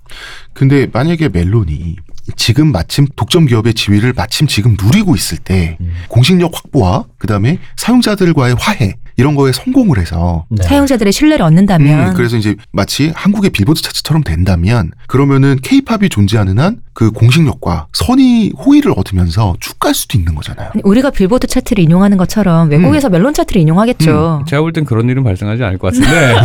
근데 만약에 멜론이 지금 마침 독점 기업의 지위를 마침 지금 누리고 있을 때 음. 공식력 확보와 그다음에 사용자들과의 화해 이런 거에 성공을 해서 네. 사용자들의 신뢰를 얻는다면 음, 그래서 이제 마치 한국의 빌보드 차트처럼 된다면 그러면은 케이팝이 존재하는 한 그 공식력과 선의 호의를 얻으면서 쭉 갈 수도 있는 거잖아요. 우리가 빌보드 차트를 인용하는 것처럼 외국에서 음. 멜론 차트를 인용하겠죠. 제가 볼 땐 그런 일은 발생하지 않을 것 같은데.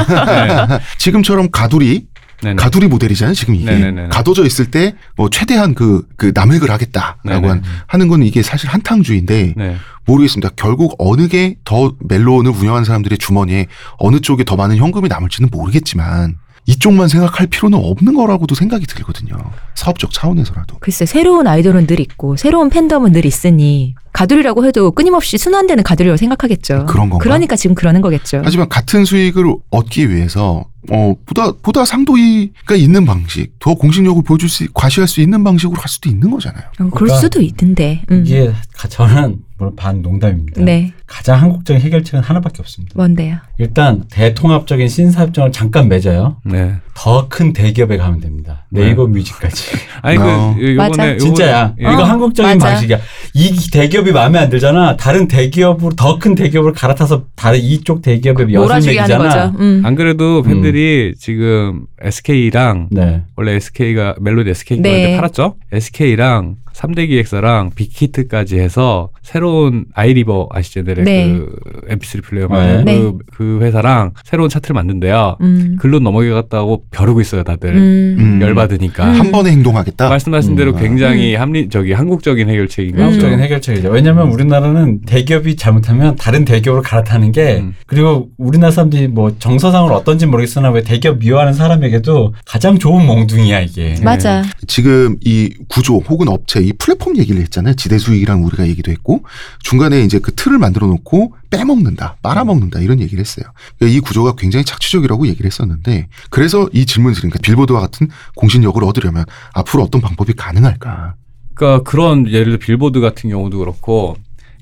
지금처럼 가두리 네. 네네. 가두리 모델이잖아요. 지금 이게 네네네네. 가둬져 있을 때 뭐 최대한 그, 그 남획을 하겠다라고. 한, 하는 건 이게 사실 한탕주의인데 네. 모르겠습니다. 결국 어느 게 더 멜론을 운영하는 사람들의 주머니에 어느 쪽에 더 많은 현금이 남을지는 모르겠지만 이쪽만 생각할 필요는 없는 거라고도 생각이 들거든요. 사업적 차원에서라도. 글쎄 새로운 아이돌은 늘 있고 새로운 팬덤은 늘 있으니 가두리라고 해도 끊임없이 순환되는 가두리라고 생각하겠죠. 그런 건가? 그러니까 지금 그러는 거겠죠. 하지만 같은 수익을 얻기 위해서 어 보다 보다 상도이가 있는 방식, 더 공식력을 보여줄 수 과시할 수 있는 방식으로 할 수도 있는 거잖아요. 어, 그럴 그러니까 수도 있던데. 음. 이게 가- 저는 물론 반 농담입니다. 네. 가장 한국적인 해결책은 하나밖에 없습니다. 뭔데요? 일단 대통합적인 신사협정을 잠깐 맺어요. 네. 더 큰 대기업에 가면 됩니다. 네이버 뮤직까지. 아니 어. 그 맞아. 요번에 진짜야. 예. 이거 어, 한국적인 맞아. 방식이야. 이 대기업이 마음에 안 들잖아. 다른 대기업으로 더 큰 대기업을 갈아타서 다른 이쪽 대기업에 하는 매기잖아. 음. 안 그래도 팬들이 지금 SK랑 네. 원래 SK가 멜로디 SK가 네. 팔았죠. SK랑 3대 기획사랑 빅히트까지 해서 새로운 아이리버 아시죠? 네. 네. 그 MP3 플레이어 네. 그, 네. 그 회사랑 새로운 차트를 만든대요. 음. 글로 넘어가겠다고 벼르고 있어요, 다들. 음. 음. 열받으니까. 음. 한 번에 행동하겠다. 말씀하신 음. 대로 굉장히 음. 합리 저기 한국적인 해결책인. 같죠. 한국적인 해결책이죠. 왜냐하면 우리나라는 대기업이 잘못하면 다른 대기업을 갈아타는 게 음. 그리고 우리나라 사람들이 뭐 정서상으로 어떤지 모르겠으나 왜 대기업 미워하는 사람에게도 가장 좋은 몽둥이야 이게. 맞아. 지금 이 구조 혹은 업체 이 플랫폼 얘기를 했잖아요. 지대 수익이랑 우리가 얘기도 했고 중간에 이제 그 틀을 만들어 놓고 빼먹는다, 빨아먹는다 이런 얘기를 했어요. 그러니까 이 구조가 굉장히 착취적이라고 얘기를 했었는데 그래서 이 질문을 드리니까 빌보드와 같은 공신력을 얻으려면 앞으로 어떤 방법이 가능할까? 그러니까 그런 예를 들어 빌보드 같은 경우도 그렇고,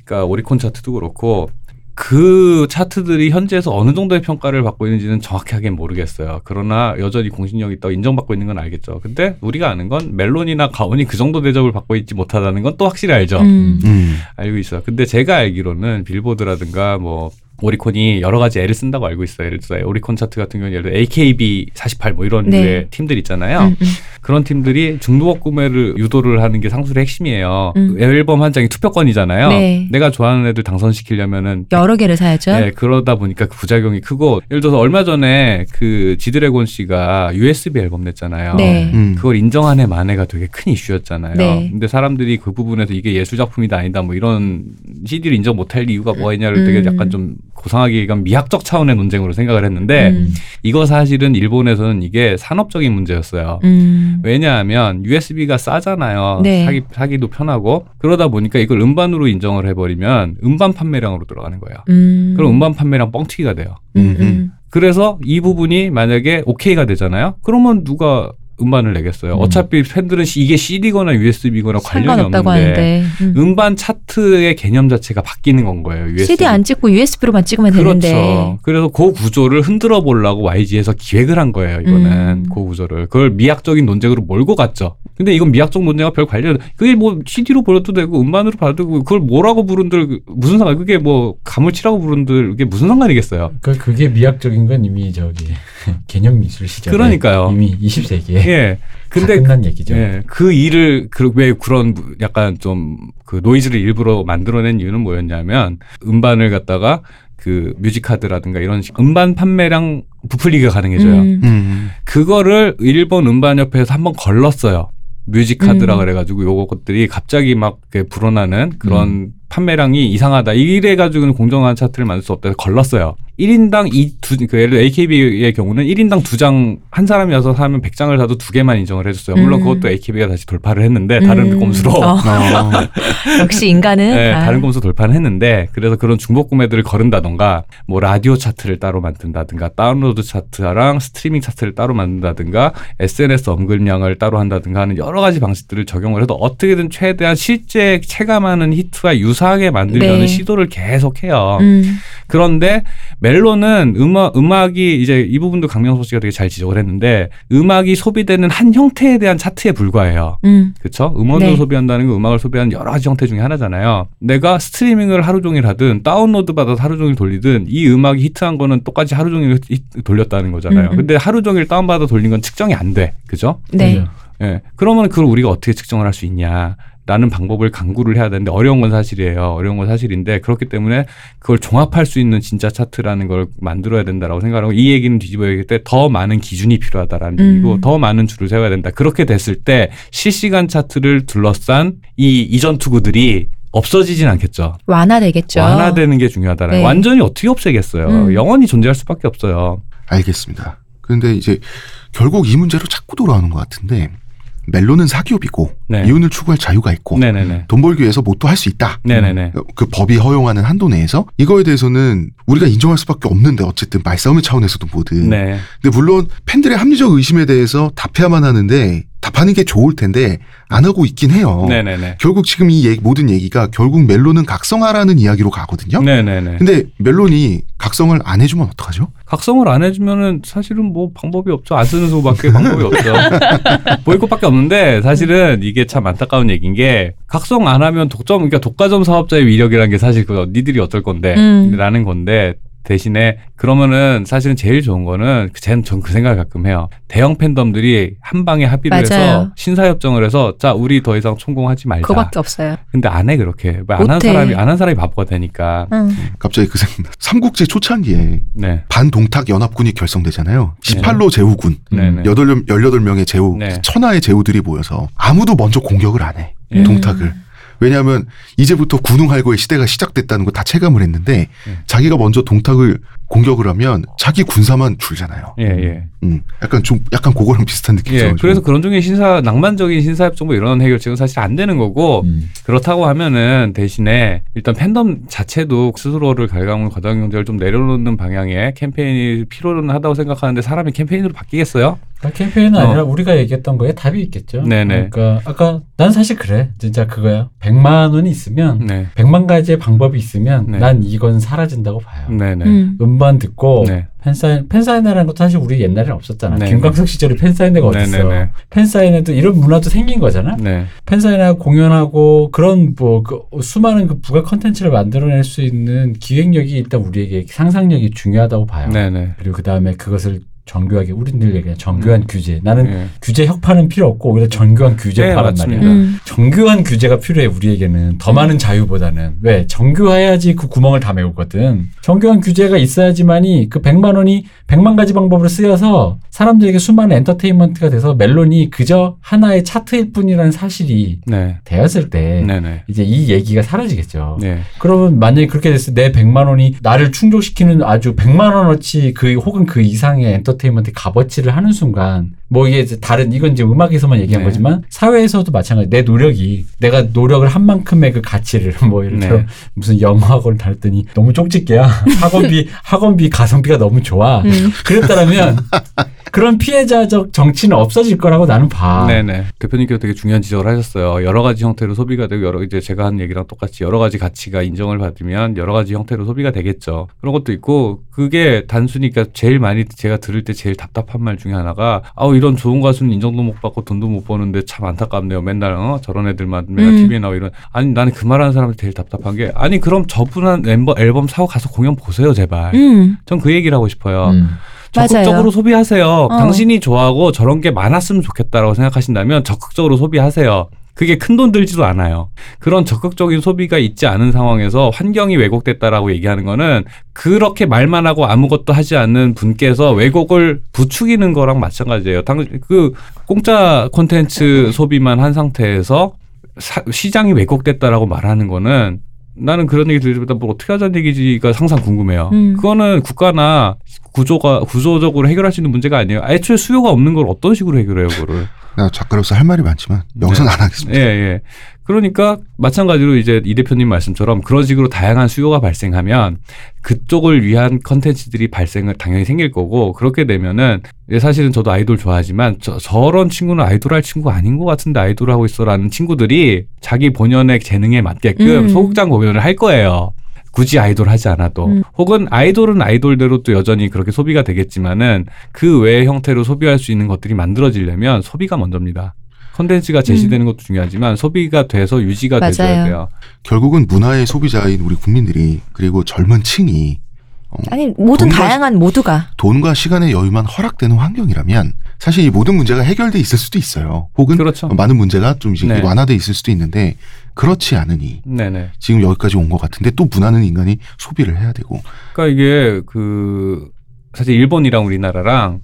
그러니까 오리콘 차트도 그렇고 그 차트들이 현지에서 어느 정도의 평가를 받고 있는지는 정확하게 모르겠어요. 그러나 여전히 공신력이 있다고 인정받고 있는 건 알겠죠. 근데 우리가 아는 건 멜론이나 가온이 그 정도 대접을 받고 있지 못하다는 건 또 확실히 알죠. 음. 음. 알고 있어요. 근데 제가 알기로는 빌보드라든가 뭐 오리콘이 여러 가지 애를 쓴다고 알고 있어요. 예를 들어 오리콘 차트 같은 경우는 예를 들어 AKB 48 뭐 이런 네. 류의 팀들 있잖아요. 음, 음. 그런 팀들이 중도업 구매를 유도를 하는 게 상술의 핵심이에요. 음. 앨범 한 장이 투표권이잖아요. 네. 내가 좋아하는 애들 당선시키려면은 여러 개를 사야죠. 네, 그러다 보니까 그 부작용이 크고 예를 들어서 얼마 전에 그 지드래곤 씨가 USB 앨범 냈잖아요. 네. 음. 그걸 인정한 해 만해가 되게 큰 이슈였잖아요. 네. 근데 사람들이 그 부분에서 이게 예술 작품이다 아니다 뭐 이런 CD를 인정 못할 이유가 뭐가 있냐를 되게 음. 약간 좀 고상하게 얘기하면 미학적 차원의 논쟁으로 생각을 했는데 음. 이거 사실은 일본에서는 이게 산업적인 문제였어요. 음. 왜냐하면 USB가 싸잖아요. 네. 사기, 사기도 편하고 그러다 보니까 이걸 음반으로 인정을 해버리면 음반 판매량으로 들어가는 거예요. 음. 그럼 음반 판매량 뻥튀기가 돼요. 음, 음. 그래서 이 부분이 만약에 오케이가 되잖아요. 그러면 누가 음반을 내겠어요. 음. 어차피 팬들은 시- 이게 CD거나 USB거나 관련이 없는데 하는데. 음. 음반 차트의 개념 자체가 바뀌는 건 거예요. USB. CD 안 찍고 USB로만 찍으면 그렇죠. 되는데. 그래서 그 구조를 흔들어 보려고 YG에서 기획을 한 거예요. 이거는 음. 그 구조를 그걸 미학적인 논쟁으로 몰고 갔죠. 근데 이건 미학적 논쟁과 별 관련 그게 뭐 CD로 보여도 되고 음반으로 봐도 되고 그걸 뭐라고 부른들 무슨 상관? 그게 뭐 가물치라고 부른들 그게 무슨 상관이겠어요. 그 그게 미학적인 건 이미 저기 개념 미술 시절에 그러니까요. 이미 20세기에 예. 근데 끝난 얘기죠. 예, 그 일을 그 왜 그런 약간 좀 그 노이즈를 일부러 만들어낸 이유는 뭐였냐면 음반을 갖다가 그 뮤직카드라든가 이런 식 음반 판매량 부풀리기가 가능해져요. 음. 음. 그거를 일본 음반협회에서 한번 걸렀어요. 뮤직카드라 음. 그래가지고 요거 것들이 갑자기 막 불어나는 그런 음. 판매량이 이상하다. 이래가지고는 공정한 차트를 만들 수 없다 해서 걸렀어요. 1인당 이 두 그 예를 들어 AKB의 경우는 1인당 두 장 한 사람이어서 사면 100장을 사도 두 개만 인정을 해줬어요. 물론 음. 그것도 AKB가 다시 돌파를 했는데 다른 음. 꼼수로 어, 어, 역시 인간은 네, 아, 다른 꼼수 돌파는 했는데 그래서 그런 중복 구매들을 거른다던가 뭐 라디오 차트를 따로 만든다든가 다운로드 차트랑 스트리밍 차트를 따로 만든다든가 SNS 언급량을 따로 한다든가 하는 여러 가지 방식들을 적용을 해도 어떻게든 최대한 실제 체감하는 히트와 유사하게 만들려는 네. 시도를 계속해요. 음, 그런데 멜론은 음악 음악이 이제 이 부분도 강명석 씨가 되게 잘 지적을 했는데 음악이 소비되는 한 형태에 대한 차트에 불과해요. 음, 그쵸? 음원을 네. 소비한다는 건 음악을 소비하는 여러 가지 형태 중에 하나잖아요. 내가 스트리밍을 하루 종일 하든 다운로드 받아서 하루 종일 돌리든 이 음악이 히트한 거는 똑같이 하루 종일 돌렸다는 거잖아요. 음, 음. 근데 하루 종일 다운받아 돌린 건 측정이 안 돼. 그죠? 네. 그죠? 예. 그러면 그걸 우리가 어떻게 측정을 할 수 있냐. 라는 방법을 강구를 해야 되는데 어려운 건 사실이에요. 어려운 건 사실인데 그렇기 때문에 그걸 종합할 수 있는 진짜 차트라는 걸 만들어야 된다라고 생각하고 이 얘기는 뒤집어 얘기할 때더 많은 기준이 필요하다라는 음. 얘기고 더 많은 줄을 세워야 된다. 그렇게 됐을 때 실시간 차트를 둘러싼 이 이전 투구들이 없어지진 않겠죠. 완화되겠죠. 완화되는 게 중요하다라는 네. 완전히 어떻게 없애겠어요. 음. 영원히 존재할 수밖에 없어요. 알겠습니다. 그런데 이제 결국 이 문제로 자꾸 돌아오는 것 같은데 멜론은 사기업이고 네. 이윤을 추구할 자유가 있고 네네네. 돈 벌기 위해서 뭐또할수 있다. 네네네. 그 법이 허용하는 한도 내에서 이거에 대해서는 우리가 인정할 수밖에 없는데 어쨌든 말싸움의 차원에서도 뭐든. 네. 근데 물론 팬들의 합리적 의심에 대해서 답해야만 하는데 답하는 게 좋을 텐데 안 하고 있긴 해요. 네네네. 결국 지금 이 얘기- 모든 얘기가 결국 멜론은 각성하라는 이야기로 가거든요. 네네네. 근데 멜론이 각성을 안 해주면 어떡하죠? 각성을 안 해주면은 사실은 뭐 방법이 없죠. 안 쓰는 수밖에 방법이 없죠. 보이콧밖에 없는데 사실은 이게 참 안타까운 얘기인 게 각성 안 하면 독점 그러니까 독과점 사업자의 위력이라는 게 사실 그 니들이 어떨 건데 음. 라는 건데 대신에 그러면은 사실은 제일 좋은 거는 전그 생각을 가끔 해요. 대형 팬덤들이 한 방에 합의를 해서 맞아요. 신사협정을 해서 자 우리 더 이상 총공하지 말자. 그거밖에 없어요. 근데 안 해 그렇게 안 한. 사람이 안 한 사람이 바보가 되니까. 응. 갑자기 그 생각. 삼국지 초창기에 네. 반동탁 연합군이 결성되잖아요. 18로 제후군. 네네. 18, 18명의 제후, 네. 천하의 제후들이 모여서 아무도 먼저 공격을 안 해. 예. 동탁을. 왜냐하면 이제부터 군웅 할고의 시대가 시작됐다는 거 다 체감을 했는데 예. 자기가 먼저 동탁을 공격을 하면 자기 군사만 줄잖아요. 예 예. 음, 약간 좀 약간 그거랑 비슷한 느낌이 예. 그래서 그런 중에 신사 낭만적인 신사협정 뭐 이런 해결책은 사실 안 되는 거고 음. 그렇다고 하면은 대신에 일단 팬덤 자체도 스스로를 갈가문 과당 경제를 좀 내려놓는 방향의 캠페인이 필요는 하다고 생각하는데 사람이 캠페인으로 바뀌겠어요? 그러니까 캠페인은 어. 아니라 우리가 얘기했던 거에 답이 있겠죠. 네네. 그러니까 아까 난 사실 그래. 진짜 그거야. 100만 원이 있으면 네, 100만 가지의 방법이 있으면 네. 난 이건 사라진다고 봐요. 네, 네, 음. 음반 듣고 네. 팬사인 팬사인회라는 것도 사실 우리 옛날에는 없었잖아. 네, 김광석 시절에 팬사인회가 네, 어딨어. 네, 네. 팬사인회도 이런 문화도 생긴 거잖아. 네, 팬사인회 공연하고 그런 뭐 그 수많은 그 부가 컨텐츠를 만들어낼 수 있는 기획력이 일단 우리에게 상상력이 중요하다고 봐요. 네, 네. 그리고 그 다음에 그것을 정교하게 우린 늘 얘기해 정교한 음. 규제. 나는 네. 규제 혁파는 필요 없고 오히려 정교한 규제 네, 파란 맞습니다. 말이야. 음. 정교한 규제가 필요해 우리에게는 더 많은 자유보다는 왜 정교해야지 그 구멍을 다 메우거든. 정교한 규제가 있어야지만이 그 100만 원이 100만 가지 방법으로 쓰여서 사람들에게 수많은 엔터테인먼트가 돼서 멜론이 그저 하나의 차트일 뿐이라는 사실이 네, 되었을 때 네, 네. 이제 이 얘기가 사라지겠죠. 네. 그러면 만약에 그렇게 됐을 때 내 100만 원이 나를 충족시키는 아주 100만 원어치 그 혹은 그 이상의 엔터테인먼트 값어치를 하는 순간 뭐 이게 이제 다른 이건 이제 음악에서만 얘기한 네. 거지만 사회에서도 마찬가지 내 노력이 내가 노력을 한 만큼의 그 가치를 뭐 예를 들어 네. 무슨 영어학원 다녔더니 너무 쪽집게야 학원비 학원비 가성비가 너무 좋아 음. 그랬다라면 그런 피해자적 정치는 없어질 거라고 나는 봐. 네네. 대표님께서 되게 중요한 지적을 하셨어요. 여러 가지 형태로 소비가 되고 여러 이제 제가 한 얘기랑 똑같이 여러 가지 가치가 인정을 받으면 여러 가지 형태로 소비가 되겠죠. 그런 것도 있고 그게 단순히 그러니까 제일 많이 제가 들을 때 제일 답답한 말 중에 하나가 아우 이런 좋은 가수는 인정도 못 받고 돈도 못 버는데 참 안타깝네요. 맨날 어 저런 애들만 맨날 음. TV에 나오고 이런 아니 나는 그 말하는 사람들 제일 답답한 게 아니 그럼 저분한 앨범, 앨범 사고 가서 공연 보세요 제발. 음. 전그 얘기를 하고 싶어요. 음. 적극적으로 맞아요. 소비하세요. 어. 당신이 좋아하고 저런 게 많았으면 좋겠다라고 생각하신다면 적극적으로 소비하세요. 그게 큰 돈 들지도 않아요. 그런 적극적인 소비가 있지 않은 상황에서 환경이 왜곡됐다라고 얘기하는 거는 그렇게 말만 하고 아무것도 하지 않는 분께서 왜곡을 부추기는 거랑 마찬가지예요. 당, 그 공짜 콘텐츠 소비만 한 상태에서 사- 시장이 왜곡됐다라고 말하는 거는 나는 그런 얘기 들을 때뭐 어떻게 하자는 얘기지가 항상 궁금해요. 음. 그거는 국가나 구조가 구조적으로 해결할 수 있는 문제가 아니에요. 애초에 수요가 없는 걸 어떤 식으로 해결해요, 그거를. 나 작가로서 할 말이 많지만 여기서는 안 하겠습니다. 예, 예. 그러니까 마찬가지로 이제 이 대표님 말씀처럼 그런 식으로 다양한 수요가 발생하면 그쪽을 위한 컨텐츠들이 발생을 당연히 생길 거고 그렇게 되면은 예, 사실은 저도 아이돌 좋아하지만 저, 저런 친구는 아이돌 할 친구 아닌 것 같은데 아이돌 하고 있어라는 친구들이 자기 본연의 재능에 맞게끔 음. 소극장 공연을 할 거예요. 굳이 아이돌 하지 않아도 음. 혹은 아이돌은 아이돌대로 또 여전히 그렇게 소비가 되겠지만은 그 외의 형태로 소비할 수 있는 것들이 만들어지려면 소비가 먼저입니다. 컨텐츠가 제시되는 것도 중요하지만 소비가 돼서 유지가 맞아요. 돼줘야 돼요. 결국은 문화의 소비자인 우리 국민들이 그리고 젊은 층이 어, 아니 모든 다양한 모두가 돈과 시간의 여유만 허락되는 환경이라면 사실 이 모든 문제가 해결돼 있을 수도 있어요. 혹은 그렇죠. 많은 문제가 좀 이제 네. 완화돼 있을 수도 있는데 그렇지 않으니 네네. 지금 여기까지 온 것 같은데 또 문화는 인간이 소비를 해야 되고 그러니까 이게 그 사실 일본이랑 우리나라랑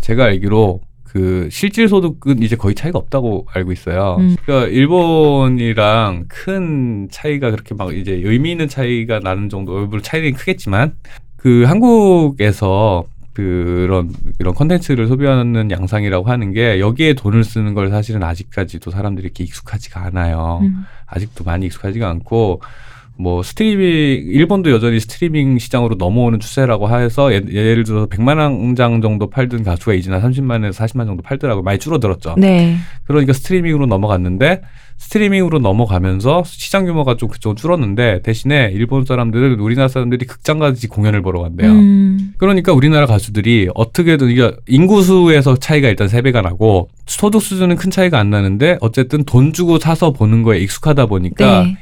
제가 알기로 그 실질 소득은 이제 거의 차이가 없다고 알고 있어요. 음. 그러니까 일본이랑 큰 차이가 그렇게 막 이제 의미 있는 차이가 나는 정도, 물론 차이는 크겠지만 그 한국에서 그런 이런 컨텐츠를 소비하는 양상이라고 하는 게 여기에 돈을 쓰는 걸 사실은 아직까지도 사람들이 이렇게 익숙하지가 않아요. 음. 아직도 많이 익숙하지가 않고 뭐 스트리밍 일본도 여전히 스트리밍 시장으로 넘어오는 추세라고 해서 예, 예를 들어서 100만 장 정도 팔던 가수가 이제 한 30만에서 40만 정도 팔더라고 많이 줄어들었죠. 네. 그러니까 스트리밍으로 넘어갔는데 스트리밍으로 넘어가면서 시장 규모가 좀 그쪽은 줄었는데 대신에 일본 사람들은 우리나라 사람들이 극장까지 공연을 보러 간대요. 음. 그러니까 우리나라 가수들이 어떻게든 이게 인구수에서 차이가 일단 세 배가 나고 소득 수준은 큰 차이가 안 나는데 어쨌든 돈 주고 사서 보는 거에 익숙하다 보니까 네.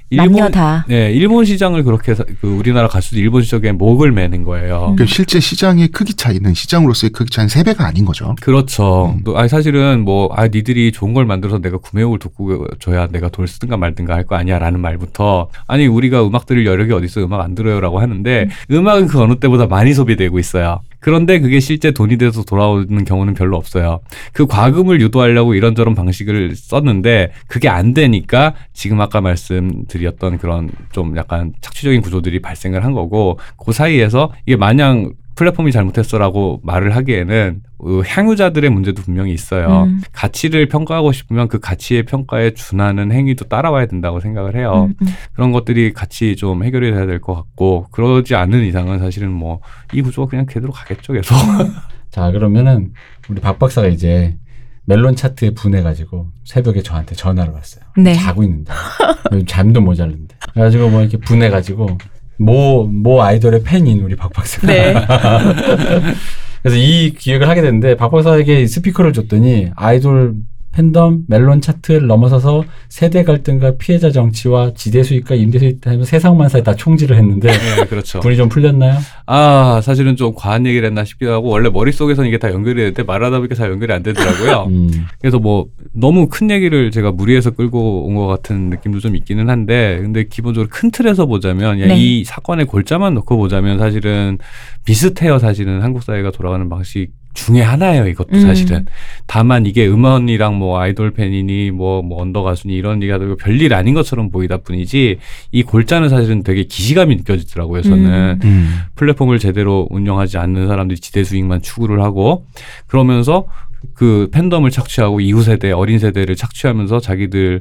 다. 네, 일본 시장을 그렇게 사- 그 우리나라 가수들 일본 시장에 목을 매는 거예요. 그러니까 실제 시장의 크기 차이는 시장으로서의 크기 차이는 세 배가 아닌 거죠. 그렇죠. 음. 또 아니 사실은 뭐 아 니들이 좋은 걸 만들어서 내가 구매욕을 돋고 줘야 내가 돈을 쓰든가 말든가 할 거 아니야라는 말부터 아니 우리가 음악 들을 여력이 어디 있어 음악 안 들어요라고 하는데 음. 악은 그 어느 때보다 많이 소비되고 있어요. 그런데 그게 실제 돈이 돼서 돌아오는 경우는 별로 없어요. 그 과금을 유도하려고 이런저런 방식을 썼는데 그게 안 되니까 지금 아까 말씀드렸던 그런 좀 약간 착취적인 구조들이 발생을 한 거고 그 사이에서 이게 마냥 플랫폼이 잘못했어라고 말을 하기에는 어, 향유자들의 문제도 분명히 있어요. 음. 가치를 평가하고 싶으면 그 가치의 평가에 준하는 행위도 따라와야 된다고 생각을 해요. 음, 음. 그런 것들이 같이 좀 해결이 돼야 될 것 같고 그러지 않는 이상은 사실은 뭐 이 구조가 그냥 그대로 가겠죠 계속. 자 그러면은 우리 박 박사가 이제 멜론 차트에 분해가지고 새벽에 저한테 전화를 왔어요. 네. 자고 있는데 잠도 모자른데 그래가지고 뭐 이렇게 분해가지고 모 모 아이돌의 팬인 우리 박 박사가 네. 그래서 이 기획을 하게 됐는데 박 박사에게 스피커를 줬더니 아이돌 팬덤 멜론 차트를 넘어서서 세대 갈등과 피해자 정치와 지대 수익과 임대 수익 하면서 세상 만사에 다 총질을 했는데 네, 그렇죠. 분이 좀 풀렸나요? 아 사실은 좀 과한 얘기를 했나 싶기도 하고 원래 머릿속에서는 이게 다 연결이 되는데 말하다 보니까 잘 연결이 안 되더라고요. 음. 그래서 뭐 너무 큰 얘기를 제가 무리해서 끌고 온 것 같은 느낌도 좀 있기는 한데 근데 기본적으로 큰 틀에서 보자면 네. 이 사건의 골자만 놓고 보자면 사실은 비슷해요 사실은 한국 사회가 돌아가는 방식 중에 하나예요 이것도 음. 사실은 다만 이게 음원이랑 뭐 아이돌 팬이니 뭐, 뭐 언더 가수니 이런 얘기가 되고 별일 아닌 것처럼 보이다 뿐이지 이 골자는 사실은 되게 기시감이 느껴지더라고요 저는 음. 플랫폼을 제대로 운영하지 않는 사람들이 지대 수익만 추구를 하고 그러면서 그 팬덤을 착취하고 이후 세대 어린 세대를 착취하면서 자기들의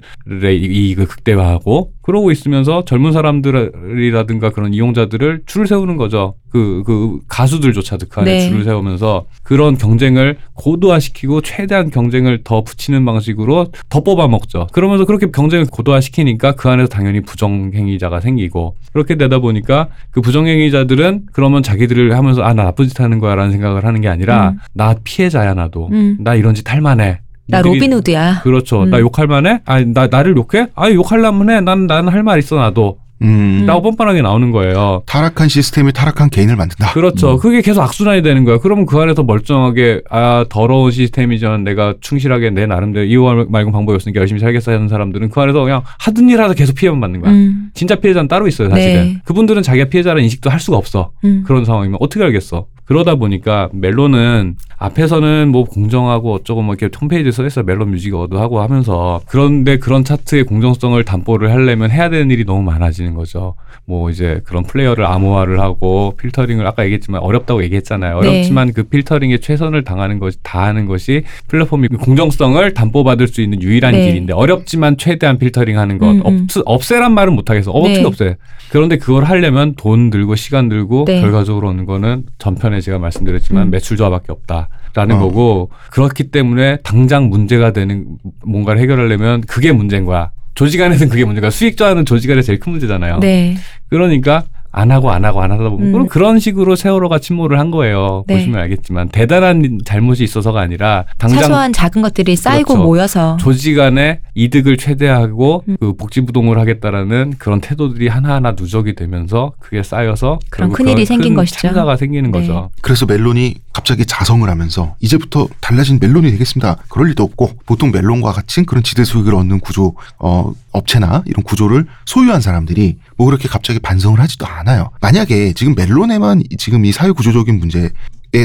이- 이익을 극대화하고 그러고 있으면서 젊은 사람들이라든가 그런 이용자들을 줄을 세우는 거죠. 그, 그 가수들조차도 그 안에 네. 줄을 세우면서 그런 경쟁을 고도화시키고 최대한 경쟁을 더 붙이는 방식으로 더 뽑아먹죠. 그러면서 그렇게 경쟁을 고도화시키니까 그 안에서 당연히 부정행위자가 생기고 그렇게 되다 보니까 그 부정행위자들은 그러면 자기들을 하면서 아 나 나쁜 짓 하는 거야 라는 생각을 하는 게 아니라 음. 나 피해자야 나도 음. 나 이런 짓 할 만해. 나 니들이- 로빈후드야. 그렇죠. 음. 나 욕할 만해? 아니 나 나를 욕해? 아니 욕하려면 해. 난 나는 할말 있어 나도. 음. 라고 뻔뻔하게 나오는 거예요. 타락한 시스템이 타락한 개인을 만든다. 그렇죠. 음. 그게 계속 악순환이 되는 거예요. 그러면 그 안에서 멀쩡하게 아 더러운 시스템이지만 내가 충실하게 내 나름대로 이거 말고 방법이 없으니까 열심히 살겠어 하는 사람들은 그 안에서 그냥 하던 일 하다 계속 피해만 받는 거야. 음. 진짜 피해자는 따로 있어요, 사실은. 네. 그분들은 자기가 피해자라는 인식도 할 수가 없어. 음. 그런 상황이면 어떻게 알겠어? 그러다 보니까 멜론은 앞에서는 뭐 공정하고 어쩌고 뭐 이렇게 홈페이지에 써 있어 멜론 뮤직 어워드 하고 하면서 그런데 그런 차트의 공정성을 담보를 하려면 해야 되는 일이 너무 많아지는 거죠. 뭐 이제 그런 플레이어를 암호화를 하고 필터링을 아까 얘기했지만 어렵다고 얘기했잖아요. 네. 어렵지만 그 필터링에 최선을 당하는 것이 다하는 것이 플랫폼이 공정성을 담보받을 수 있는 유일한 네. 길인데 어렵지만 최대한 필터링하는 것 음, 음. 없, 없애란 말은 못 하겠어. 어, 어떻게 네. 없애? 그런데 그걸 하려면 돈 들고 시간 들고 네. 결과적으로 오는 거는 전편에 제가 말씀드렸지만 음. 매출 저하밖에 없다라는 어. 거고 그렇기 때문에 당장 문제가 되는 뭔가를 해결하려면 그게 문제인 거야. 조직 안에서는 그게 문제가 수익 저하는 조직 안에 제일 큰 문제잖아요. 네. 그러니까 안 하고 안 하고 안 하다 보면 음. 그럼 그런 식으로 세월호가 침몰을 한 거예요. 네. 보시면 알겠지만 대단한 잘못이 있어서가 아니라 당장 사소한 작은 것들이 쌓이고 그렇죠. 모여서 조직 안에 이득을 최대하고 음. 그 복지부동을 하겠다라는 그런 태도들이 하나하나 누적이 되면서 그게 쌓여서 그런 큰 일이 그런 생긴 큰 것이죠. 참사가 생기는 네. 거죠. 그래서 멜론이 갑자기 자성을 하면서 이제부터 달라진 멜론이 되겠습니다. 그럴 리도 없고 보통 멜론과 같은 그런 지대 수익을 얻는 구조 어, 업체나 이런 구조를 소유한 사람들이 뭐 그렇게 갑자기 반성을 하지도 않아요. 만약에 지금 멜론에만 이- 지금 이 사회 구조적인 문제에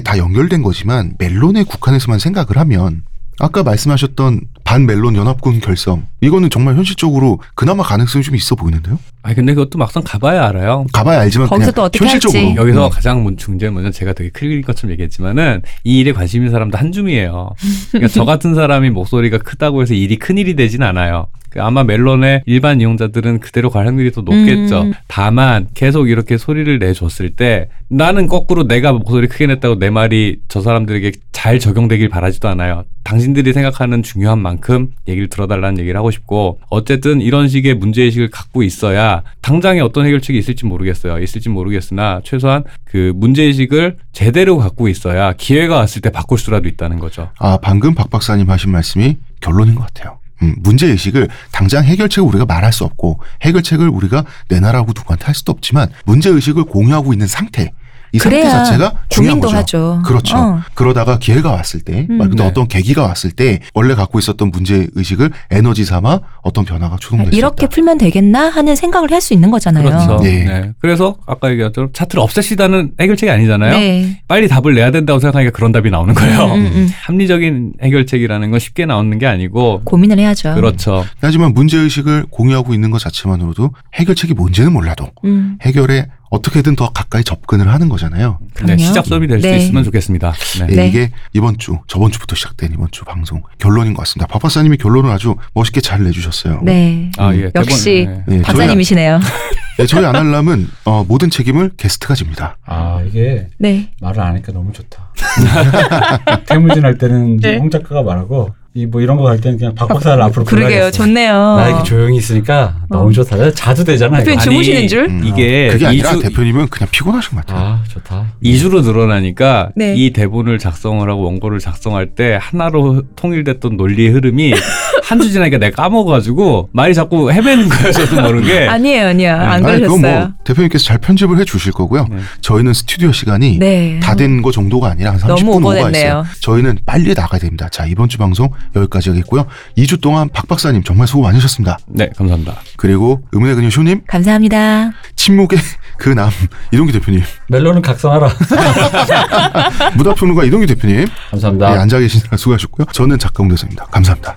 다 연결된 거지만 멜론에 국한해서만 생각을 하면 아까 말씀하셨던 반멜론 연합군 결성 이거는 정말 현실적으로 그나마 가능성이 좀 있어 보이는데요. 아니 근데 그것도 막상 가봐야 알아요. 가봐야 알지만 거기서 그냥 또 어떻게 현실적으로 할지. 여기서 음. 가장 문제는 제가 되게 클일 것처럼 얘기했지만은 이 일에 관심 있는 사람도 한 줌이에요. 그러니까 저 같은 사람이 목소리가 크다고 해서 일이 큰 일이 되진 않아요. 그 아마 멜론의 일반 이용자들은 그대로 갈 확률이 더 높겠죠. 음. 다만 계속 이렇게 소리를 내줬을 때 나는 거꾸로 내가 목소리 크게 냈다고 내 말이 저 사람들에게 잘 적용되길 바라지도 않아요. 당신들이 생각하는 중요한 만큼 얘기를 들어달라는 얘기를 하고 싶고 어쨌든 이런 식의 문제의식을 갖고 있어야 당장에 어떤 해결책이 있을지 모르겠어요. 있을지 모르겠으나 최소한 그 문제의식을 제대로 갖고 있어야 기회가 왔을 때 바꿀 수라도 있다는 거죠. 아, 방금 박 박사님 하신 말씀이 결론인 것 같아요. 음, 문제의식을 당장 해결책을 우리가 말할 수 없고 해결책을 우리가 내놔라고 누구한테 할 수도 없지만 문제의식을 공유하고 있는 상태 이 상태 그래야 자체가 중요한 고민도 거죠. 하죠. 그렇죠. 어. 그러다가 기회가 왔을 때, 음. 근데 네. 어떤 계기가 왔을 때 원래 갖고 있었던 문제 의식을 에너지 삼아 어떤 변화가 수 이렇게. 풀면 되겠나 하는 생각을 할 수 있는 거잖아요. 그렇죠. 네. 네. 그래서 아까 얘기했던 차트를 없애시다는 해결책이 아니잖아요. 네. 빨리 답을 내야 된다고 생각하니까 그런 답이 나오는 거예요. 음, 음, 음. 합리적인 해결책이라는 건 쉽게 나오는 게 아니고 고민을 해야죠. 그렇죠. 하지만 문제 의식을 공유하고 있는 것 자체만으로도 해결책이 뭔지는 몰라도 음. 해결에 어떻게든 더 가까이 접근을 하는 거잖아요. 네. 시작 수업이 될수 네. 있으면 좋겠습니다. 네. 예, 네. 이게 이번 주, 저번 주부터 시작된 이번 주 방송 결론인 것 같습니다. 박 박사님이 결론을 아주 멋있게 잘 내주셨어요. 네. 아, 예. 역시 대본, 네. 네, 저희, 박사님이시네요. 네, 저희 아날람은 어, 모든 책임을 게스트가 집니다. 아 이게 네. 말을 안 하니까 너무 좋다. 태물진 할 때는 네. 홍 작가가 말하고 이 뭐 이런 거할 때는 그냥 박 박사를 앞으로 그러게요. 좋네요. 나 이렇게 조용히 있으니까 너무 좋다. 자주 되잖아. 이거. 대표님 아니, 주무시는 줄? 음, 이게 그게 아니라 이주- 대표님은 그냥 피곤하신 것 같아요. 아 좋다. 2주로 늘어나니까 네. 이 대본을 작성을 하고 원고를 작성할 때 하나로 통일됐던 논리의 흐름이 한 주 지나니까 내가 까먹어가지고 말이 자꾸 헤매는 거예요. 저도 모르게. 아니에요, 아니요. 안 아니, 그건 그러셨어요. 뭐 대표님께서 잘 편집을 해 주실 거고요. 네. 저희는 스튜디오 시간이 네. 다된 거 정도가 아니라 한 30분 너무 오가 오버됐네요. 있어요. 저희는 빨리 나가야 됩니다. 자, 이번 주 방송 여기까지 하겠고요. 2주 동안 박 박사님 정말 수고 많으셨습니다. 네, 감사합니다. 그리고 의문의 그녀 쇼님, 감사합니다. 침묵의 그 남 이동기 대표님, 멜론은 각성하라. 무다평론가 이동기 대표님, 네, 감사합니다. 앉아 계시느라 수고하셨고요. 저는 작가 홍대선입니다. 감사합니다.